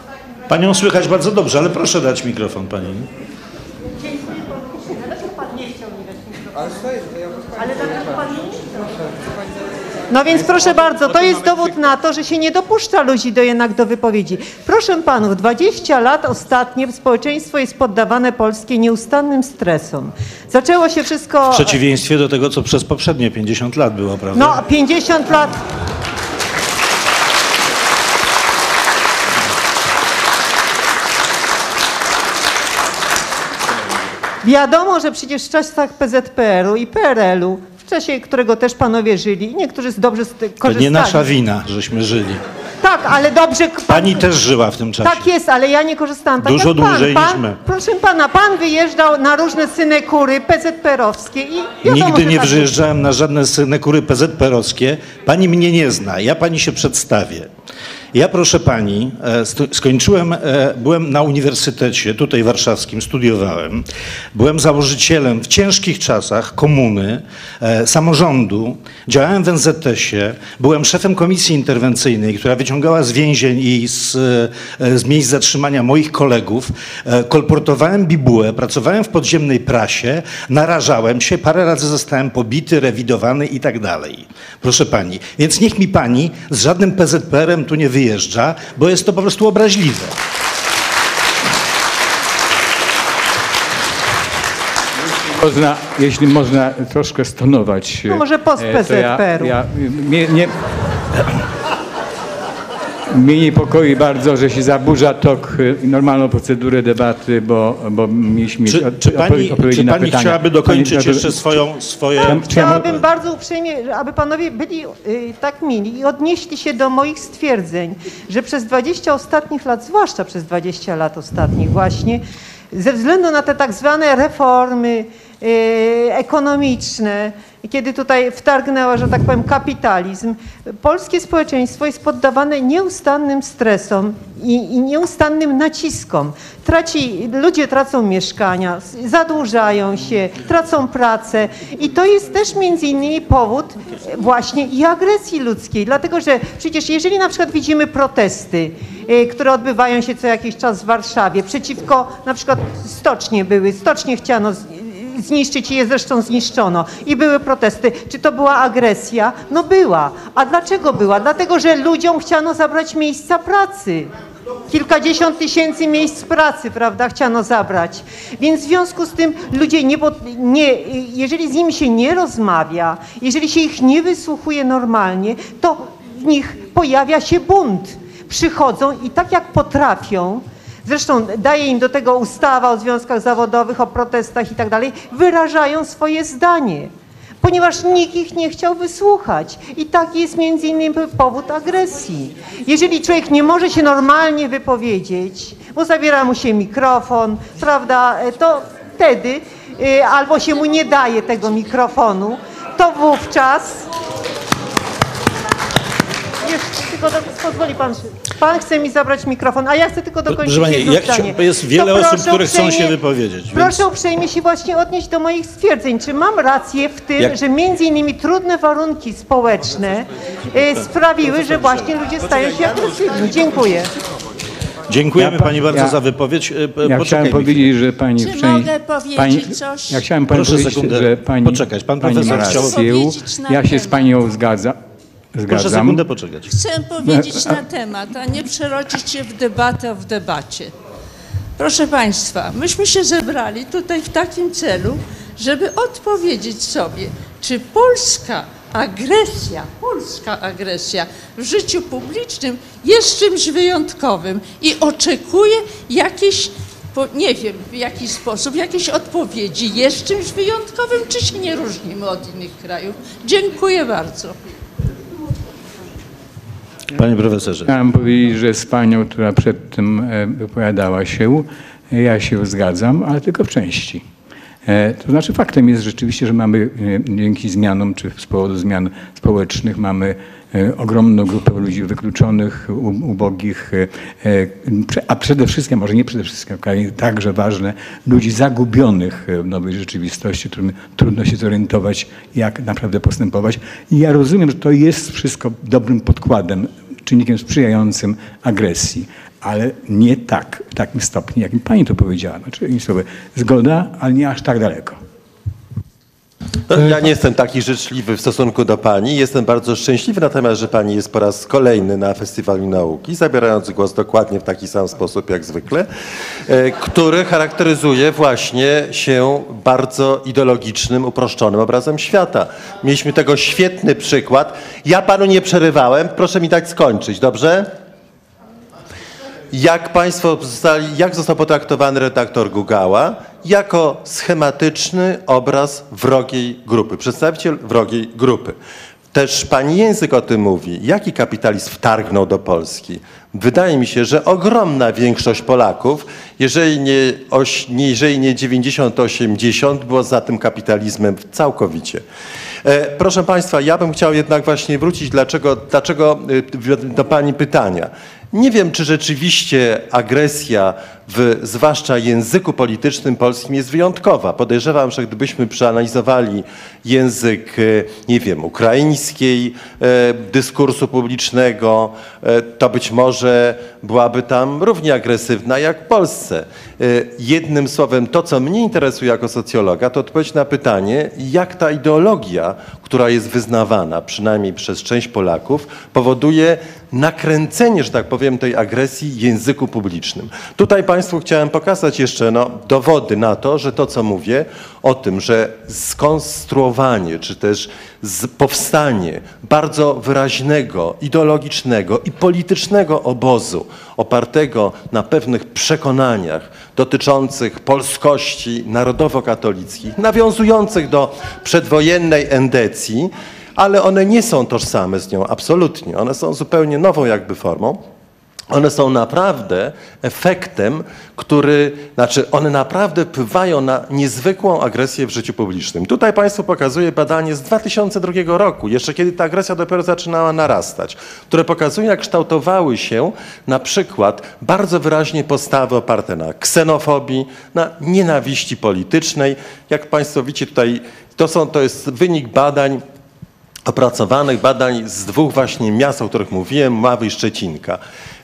w razie. Panią słychać bardzo dobrze, ale proszę dać mikrofon Pani. Dziękuję panu uprzejmie. Dlaczego pan nie chciał mi dać mikrofonu? Ale dlaczego pan nie chciał? No więc proszę bardzo, to jest dowód na to, że się nie dopuszcza ludzi do jednak do wypowiedzi. Proszę panów, 20 lat ostatnie społeczeństwo jest poddawane polskie nieustannym stresom. Zaczęło się wszystko... W przeciwieństwie do tego, co przez poprzednie 50 lat było, prawda? No, 50 lat. Wiadomo, że przecież w czasach PZPR-u i PRL-u, w czasie którego też panowie żyli, niektórzy dobrze z tego To korzystali. nie nasza wina, żeśmy żyli. Tak, ale dobrze. Pan, Pani też żyła w tym czasie. tak jest, ale ja nie korzystałam. Tak Dużo pan. dłużej pan, niż my. Proszę pana, pan wyjeżdżał na różne synekury PZPR-owskie i wiadomo, Nigdy nie tak wyjeżdżałem na żadne synekury PZPR-owskie. Pani mnie nie zna, ja pani się przedstawię. Ja, proszę pani, e, skończyłem, e, byłem na uniwersytecie, tutaj warszawskim, studiowałem. Byłem założycielem w ciężkich czasach komuny, e, samorządu. Działałem w NZS-ie. Byłem szefem komisji interwencyjnej, która wyciągała z więzień i z, z miejsc zatrzymania moich kolegów. Kolportowałem bibułę, pracowałem w podziemnej prasie, narażałem się, parę razy zostałem pobity, rewidowany i tak dalej. Proszę pani, więc niech mi pani z żadnym PZPR-em tu nie wyjeżdża, bo jest to po prostu obraźliwe. Można, jeśli można troszkę stonować. No może post e, to ja, PZPR-u. ja, mnie, nie, mnie niepokoi bardzo, że się zaburza tok, e, normalną procedurę debaty, bo, bo mieliśmy Czy, od- czy pani, odpowiedzi czy na pani pytania. chciałaby dokończyć Pani- jeszcze swoją, swoje... Czy Chciałabym bardzo uprzejmie, aby panowie byli y, tak mili i odnieśli się do moich stwierdzeń, że przez 20 ostatnich lat, zwłaszcza przez 20 lat ostatnich właśnie, ze względu na te tak zwane reformy y, ekonomiczne, kiedy tutaj wtargnęła, że tak powiem, kapitalizm, polskie społeczeństwo jest poddawane nieustannym stresom i, i nieustannym naciskom. Traci, ludzie tracą mieszkania, zadłużają się, tracą pracę i to jest też między innymi powód właśnie i agresji ludzkiej, dlatego że przecież jeżeli na przykład widzimy protesty, y, które odbywają się co jakiś czas w Warszawie przeciwko na przykład stocznie były, stocznie chciano zniszczyć i je zresztą zniszczono. I były protesty. Czy to była agresja? No była. A dlaczego była? Dlatego, że ludziom chciano zabrać miejsca pracy. Kilkadziesiąt tysięcy miejsc pracy, prawda, chciano zabrać. Więc w związku z tym ludzie, nie, nie, jeżeli z nimi się nie rozmawia, jeżeli się ich nie wysłuchuje normalnie, to w nich pojawia się bunt. Przychodzą i tak jak potrafią, zresztą daje im do tego ustawa o związkach zawodowych, o protestach i tak dalej, wyrażają swoje zdanie, ponieważ nikt ich nie chciał wysłuchać. I taki jest między innymi powód agresji. Jeżeli człowiek nie może się normalnie wypowiedzieć, bo zabiera mu się mikrofon, prawda, to wtedy y, albo się mu nie daje tego mikrofonu, to wówczas jeszcze tylko do, pozwoli pan, pan chce mi zabrać mikrofon, a ja chcę tylko dokończyć Proszę pani, jedno jak zdanie. się- jest wiele To osób, które chcą się wypowiedzieć, więc- Proszę uprzejmie się właśnie odnieść do moich stwierdzeń. Czy mam rację w tym, Jak- że między innymi trudne warunki społeczne y, sprawiły, że właśnie ludzie stają się agresywni? Dziękuję. Dziękujemy Ja pa- pani bardzo ja- za wypowiedź. E, e, Ja chciałem powiedzieć, że pani Czy w części- mogę powiedzieć pani, coś? Ja chciałem pani Proszę powiedzieć, sekundę że pani, poczekać. Pan pani profesor rację. Ja się z panią zgadza, Proszę zgadzam. sekundę poczekać. Chcę powiedzieć na temat, a nie przerodzić się w debatę w debacie. Proszę Państwa, myśmy się zebrali tutaj w takim celu, żeby odpowiedzieć sobie, czy polska agresja, polska agresja w życiu publicznym jest czymś wyjątkowym i oczekuje jakiejś, nie wiem w jaki sposób, jakiejś odpowiedzi. Jest czymś wyjątkowym, czy się nie różnimy od innych krajów? Dziękuję bardzo. Panie profesorze. Chciałem powiedzieć, że z panią, która przed tym e, wypowiadała się, e, ja się zgadzam, ale tylko w części. E, To znaczy faktem jest rzeczywiście, że mamy dzięki zmianom, czy z powodu zmian społecznych, mamy ogromną grupę ludzi wykluczonych, ubogich, e, e, a przede wszystkim, może nie przede wszystkim, ale także ważne, ludzi zagubionych w nowej rzeczywistości, którym trudno się zorientować, jak naprawdę postępować. I ja rozumiem, że to jest wszystko dobrym podkładem, czynnikiem sprzyjającym agresji, ale nie tak, w takim stopniu, jakim pani to powiedziała. Znaczy, słowy, zgoda, ale nie aż tak daleko. Ja nie jestem taki życzliwy w stosunku do pani. Jestem bardzo szczęśliwy natomiast, że pani jest po raz kolejny na Festiwalu Nauki, zabierając głos dokładnie w taki sam sposób jak zwykle, e, który charakteryzuje właśnie się bardzo ideologicznym, uproszczonym obrazem świata. Mieliśmy tego świetny przykład. Ja panu nie przerywałem, proszę mi dać skończyć, dobrze? Jak państwo zostali, jak został potraktowany redaktor Gugała? Jako schematyczny obraz wrogiej grupy, przedstawiciel wrogiej grupy. Też pani język o tym mówi. Jaki kapitalizm wtargnął do Polski? Wydaje mi się, że ogromna większość Polaków, jeżeli nie, jeżeli nie 90-80, było za tym kapitalizmem całkowicie. E, proszę Państwa, ja bym chciał jednak właśnie wrócić dlaczego, dlaczego y, do Pani pytania. Nie wiem, czy rzeczywiście agresja w zwłaszcza języku politycznym polskim jest wyjątkowa. Podejrzewam, że gdybyśmy przeanalizowali język, e, nie wiem, ukraińskiej e, dyskursu publicznego, e, to być może byłaby tam równie agresywna jak w Polsce. Jednym słowem, to co mnie interesuje jako socjologa, to odpowiedź na pytanie, jak ta ideologia, która jest wyznawana, przynajmniej przez część Polaków, powoduje nakręcenie, że tak powiem, tej agresji języku publicznym. Tutaj Państwu chciałem pokazać jeszcze no, dowody na to, że to, co mówię o tym, że skonstruowanie, czy też powstanie bardzo wyraźnego, ideologicznego i politycznego obozu opartego na pewnych przekonaniach dotyczących polskości narodowo-katolickich, nawiązujących do przedwojennej endecji, ale one nie są tożsame z nią absolutnie. One są zupełnie nową jakby formą. One są naprawdę efektem, który, znaczy one naprawdę wpływają na niezwykłą agresję w życiu publicznym. Tutaj Państwu pokazuję badanie z 2002 roku, jeszcze kiedy ta agresja dopiero zaczynała narastać, które pokazuje, jak kształtowały się na przykład bardzo wyraźnie postawy oparte na ksenofobii, na nienawiści politycznej. Jak Państwo widzicie tutaj, to, są, to jest wynik badań opracowanych badań z dwóch właśnie miast, o których mówiłem, Mławy i Szczecinka.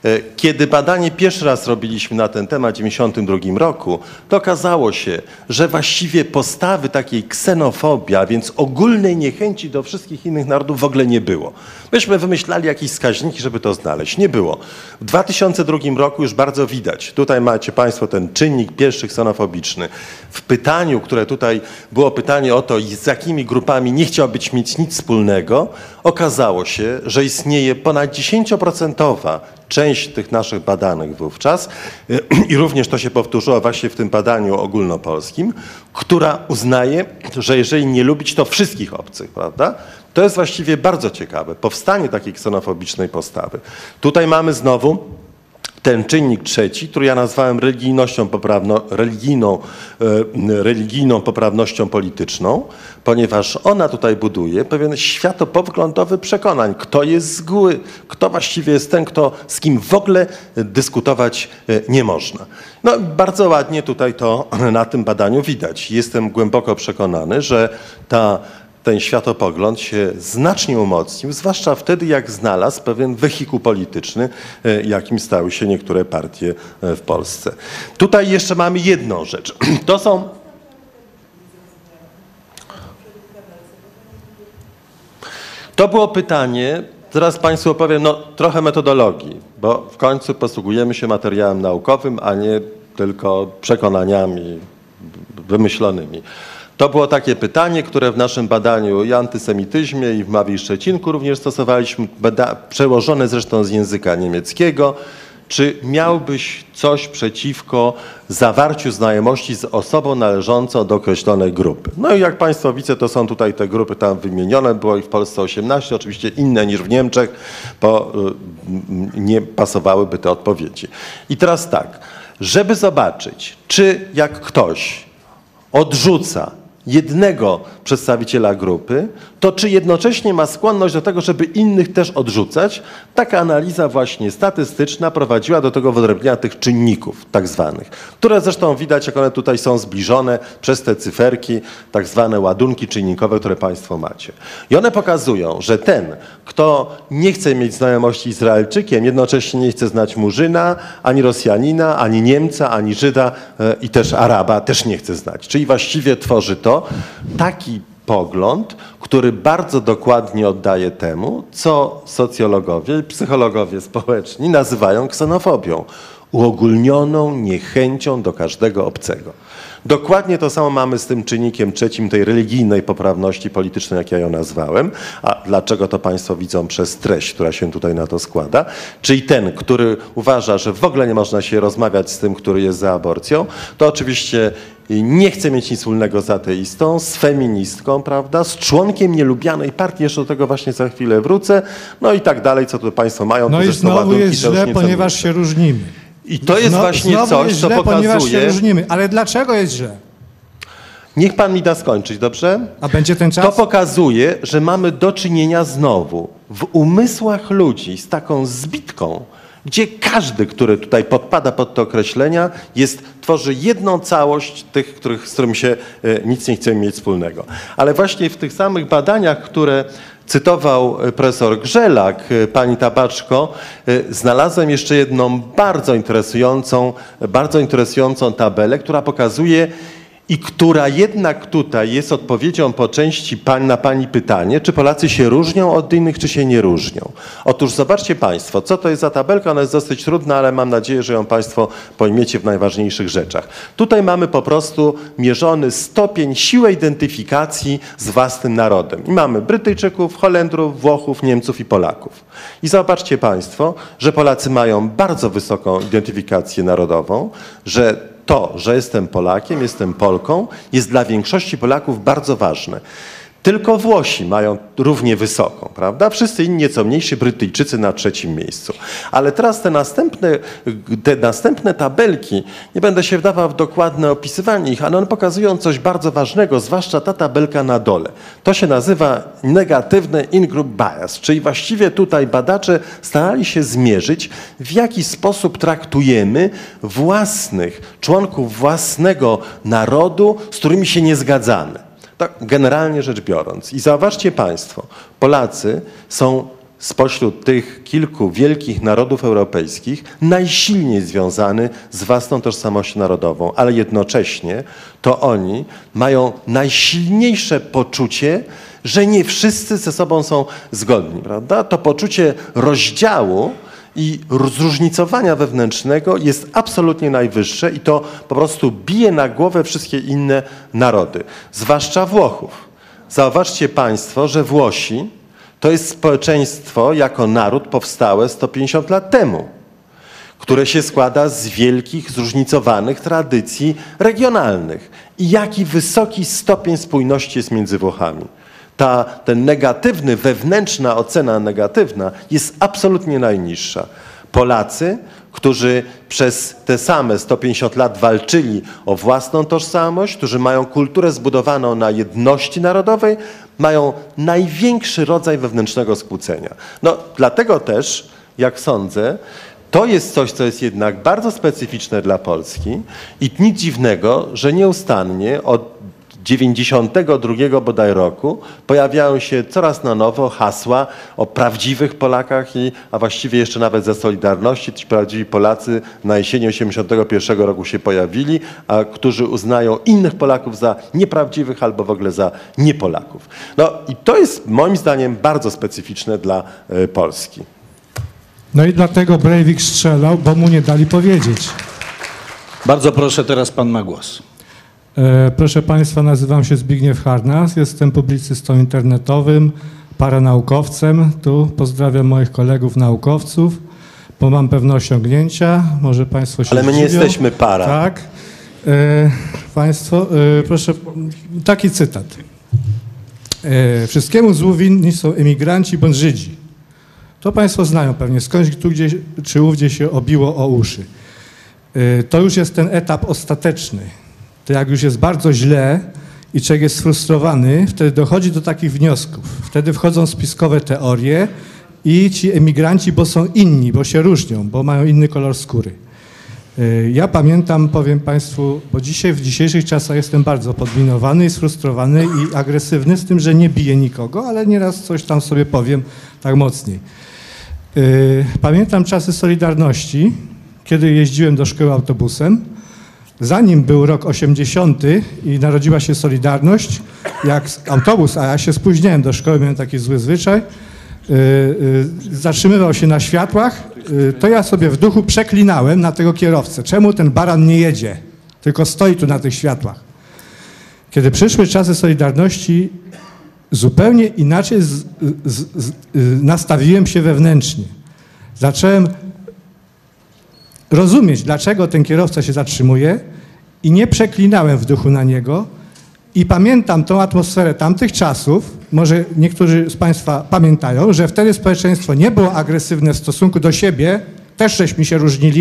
E, Kiedy badanie pierwszy raz robiliśmy na ten temat w 1992 roku, to okazało się, że właściwie postawy takiej ksenofobii, a więc ogólnej niechęci do wszystkich innych narodów w ogóle nie było. Myśmy wymyślali jakieś wskaźniki, żeby to znaleźć. Nie było. W 2002 roku już bardzo widać. Tutaj macie Państwo ten czynnik pierwszy ksenofobiczny. W pytaniu, które tutaj było pytanie o to, z jakimi grupami nie chciałbyś mieć nic wspólnego, okazało się, że istnieje ponad 10% część tych naszych badanych wówczas. I również to się powtórzyło właśnie w tym badaniu ogólnopolskim, która uznaje, że jeżeli nie lubić to wszystkich obcych, prawda, to jest właściwie bardzo ciekawe, powstanie takiej ksenofobicznej postawy. Tutaj mamy znowu ten czynnik trzeci, który ja nazwałem religijnością poprawno, religijną, e, religijną poprawnością polityczną, ponieważ ona tutaj buduje pewien światopoglądowy przekonań, kto jest zły, kto właściwie jest ten, kto, z kim w ogóle dyskutować e, nie można. No bardzo ładnie tutaj to na tym badaniu widać. Jestem głęboko przekonany, że ta ten światopogląd się znacznie umocnił, zwłaszcza wtedy, jak znalazł pewien wehikuł polityczny, e, jakim stały się niektóre partie e, w Polsce. Tutaj jeszcze mamy jedną rzecz. To są To było pytanie, teraz Państwu opowiem no, trochę metodologii, bo w końcu posługujemy się materiałem naukowym, a nie tylko przekonaniami wymyślonymi. To było takie pytanie, które w naszym badaniu i antysemityzmie i w Mawi Szczecinku również stosowaliśmy, przełożone zresztą z języka niemieckiego. Czy miałbyś coś przeciwko zawarciu znajomości z osobą należącą do określonej grupy? No i jak Państwo widzą, to są tutaj te grupy tam wymienione, było ich w Polsce 18, oczywiście inne niż w Niemczech, bo y, nie pasowałyby te odpowiedzi. I teraz tak, żeby zobaczyć, czy jak ktoś odrzuca jednego przedstawiciela grupy, to czy jednocześnie ma skłonność do tego, żeby innych też odrzucać? Taka analiza właśnie statystyczna prowadziła do tego wyodrębnienia tych czynników tak zwanych, które zresztą widać, jak one tutaj są zbliżone przez te cyferki, tak zwane ładunki czynnikowe, które Państwo macie. I one pokazują, że ten, kto nie chce mieć znajomości z Izraelczykiem, jednocześnie nie chce znać Murzyna, ani Rosjanina, ani Niemca, ani Żyda e, i też Araba też nie chce znać. Czyli właściwie tworzy to taki pogląd, który bardzo dokładnie oddaje temu, co socjologowie i psychologowie społeczni nazywają ksenofobią, uogólnioną niechęcią do każdego obcego. Dokładnie to samo mamy z tym czynnikiem trzecim tej religijnej poprawności politycznej, jak ja ją nazwałem. A dlaczego to Państwo widzą przez treść, która się tutaj na to składa? Czyli ten, który uważa, że w ogóle nie można się rozmawiać z tym, który jest za aborcją, to oczywiście nie chce mieć nic wspólnego z ateistą, z feministką, prawda, z członkiem nielubianej partii, jeszcze do tego właśnie za chwilę wrócę, no i tak dalej, co tu Państwo mają. No to i znowu jest źle, nie ponieważ się różnimy. I to jest Zno- właśnie coś, jest co źle, ponieważ się pokazuje... różnimy. Ale dlaczego jest źle? Niech pan mi da skończyć, dobrze? A będzie ten czas? To pokazuje, że mamy do czynienia znowu w umysłach ludzi z taką zbitką, gdzie każdy, który tutaj podpada pod te określenia, jest, tworzy jedną całość tych, których, z którym się e, nic nie chcemy mieć wspólnego. Ale właśnie w tych samych badaniach, które cytował e, profesor Grzelak, e, pani Tabaczko, e, znalazłem jeszcze jedną bardzo interesującą, bardzo interesującą tabelę, która pokazuje, i która jednak tutaj jest odpowiedzią po części pań, na Pani pytanie, czy Polacy się różnią od innych, czy się nie różnią. Otóż zobaczcie Państwo, co to jest za tabelka, ona jest dosyć trudna, ale mam nadzieję, że ją Państwo pojmiecie w najważniejszych rzeczach. Tutaj mamy po prostu mierzony stopień siły identyfikacji z własnym narodem. I mamy Brytyjczyków, Holendrów, Włochów, Niemców i Polaków. I zobaczcie Państwo, że Polacy mają bardzo wysoką identyfikację narodową, że to, że jestem Polakiem, jestem Polką, jest dla większości Polaków bardzo ważne. Tylko Włosi mają równie wysoką, prawda? Wszyscy inni nieco mniejsi, Brytyjczycy na trzecim miejscu. Ale teraz te następne, te następne tabelki, nie będę się wdawał w dokładne opisywanie ich, ale one pokazują coś bardzo ważnego, zwłaszcza ta tabelka na dole. To się nazywa negatywny in-group bias, czyli właściwie tutaj badacze starali się zmierzyć, w jaki sposób traktujemy własnych, członków własnego narodu, z którymi się nie zgadzamy. Tak generalnie rzecz biorąc. I zauważcie Państwo, Polacy są spośród tych kilku wielkich narodów europejskich najsilniej związany z własną tożsamością narodową, ale jednocześnie to oni mają najsilniejsze poczucie, że nie wszyscy ze sobą są zgodni, prawda? To poczucie rozdziału i zróżnicowania wewnętrznego jest absolutnie najwyższe i to po prostu bije na głowę wszystkie inne narody, zwłaszcza Włochów. Zauważcie Państwo, że Włosi to jest społeczeństwo jako naród powstałe 150 lat temu, które się składa z wielkich, zróżnicowanych tradycji regionalnych. I jaki wysoki stopień spójności jest między Włochami. Ta, ten negatywny, wewnętrzna ocena negatywna jest absolutnie najniższa. Polacy, którzy przez te same 150 lat walczyli o własną tożsamość, którzy mają kulturę zbudowaną na jedności narodowej, mają największy rodzaj wewnętrznego skłócenia. No, dlatego też, jak sądzę, to jest coś, co jest jednak bardzo specyficzne dla Polski i nic dziwnego, że nieustannie od 92 bodaj roku pojawiają się coraz na nowo hasła o prawdziwych Polakach, i, a właściwie jeszcze nawet ze Solidarności. Ci prawdziwi Polacy na jesieni 81 roku się pojawili, a którzy uznają innych Polaków za nieprawdziwych albo w ogóle za niepolaków. No i to jest moim zdaniem bardzo specyficzne dla y, Polski. No i dlatego Breivik strzelał, bo mu nie dali powiedzieć. Bardzo proszę, teraz pan ma głos. E, Proszę Państwa, nazywam się Zbigniew Harnas, jestem publicystą internetowym, paranaukowcem. Tu pozdrawiam moich kolegów naukowców, bo mam pewne osiągnięcia. Może Państwo się Ale my nie jesteśmy para. Tak. E, państwo, e, proszę, taki cytat. E, wszystkiemu złu winni są emigranci bądź Żydzi. To Państwo znają pewnie, skądś tu gdzieś czy ówdzie się obiło o uszy. E, To już jest ten etap ostateczny. To jak już jest bardzo źle i człowiek jest sfrustrowany, wtedy dochodzi do takich wniosków. Wtedy wchodzą spiskowe teorie i ci emigranci, bo są inni, bo się różnią, bo mają inny kolor skóry. Y, Ja pamiętam, powiem Państwu, bo dzisiaj w dzisiejszych czasach jestem bardzo podminowany i sfrustrowany i agresywny z tym, że nie biję nikogo, ale nieraz coś tam sobie powiem tak mocniej. Y, Pamiętam czasy Solidarności, kiedy jeździłem do szkoły autobusem. Zanim był rok 80 i narodziła się Solidarność, jak autobus, a ja się spóźniałem do szkoły, miałem taki zły zwyczaj, y, y, zatrzymywał się na światłach, y, to ja sobie w duchu przeklinałem na tego kierowcę. Czemu ten baran nie jedzie, tylko stoi tu na tych światłach? Kiedy przyszły czasy Solidarności, zupełnie inaczej z, z, z, y, nastawiłem się wewnętrznie. Zacząłem rozumieć, dlaczego ten kierowca się zatrzymuje i nie przeklinałem w duchu na niego. I pamiętam tą atmosferę tamtych czasów, może niektórzy z Państwa pamiętają, że wtedy społeczeństwo nie było agresywne w stosunku do siebie, też żeśmy się różnili,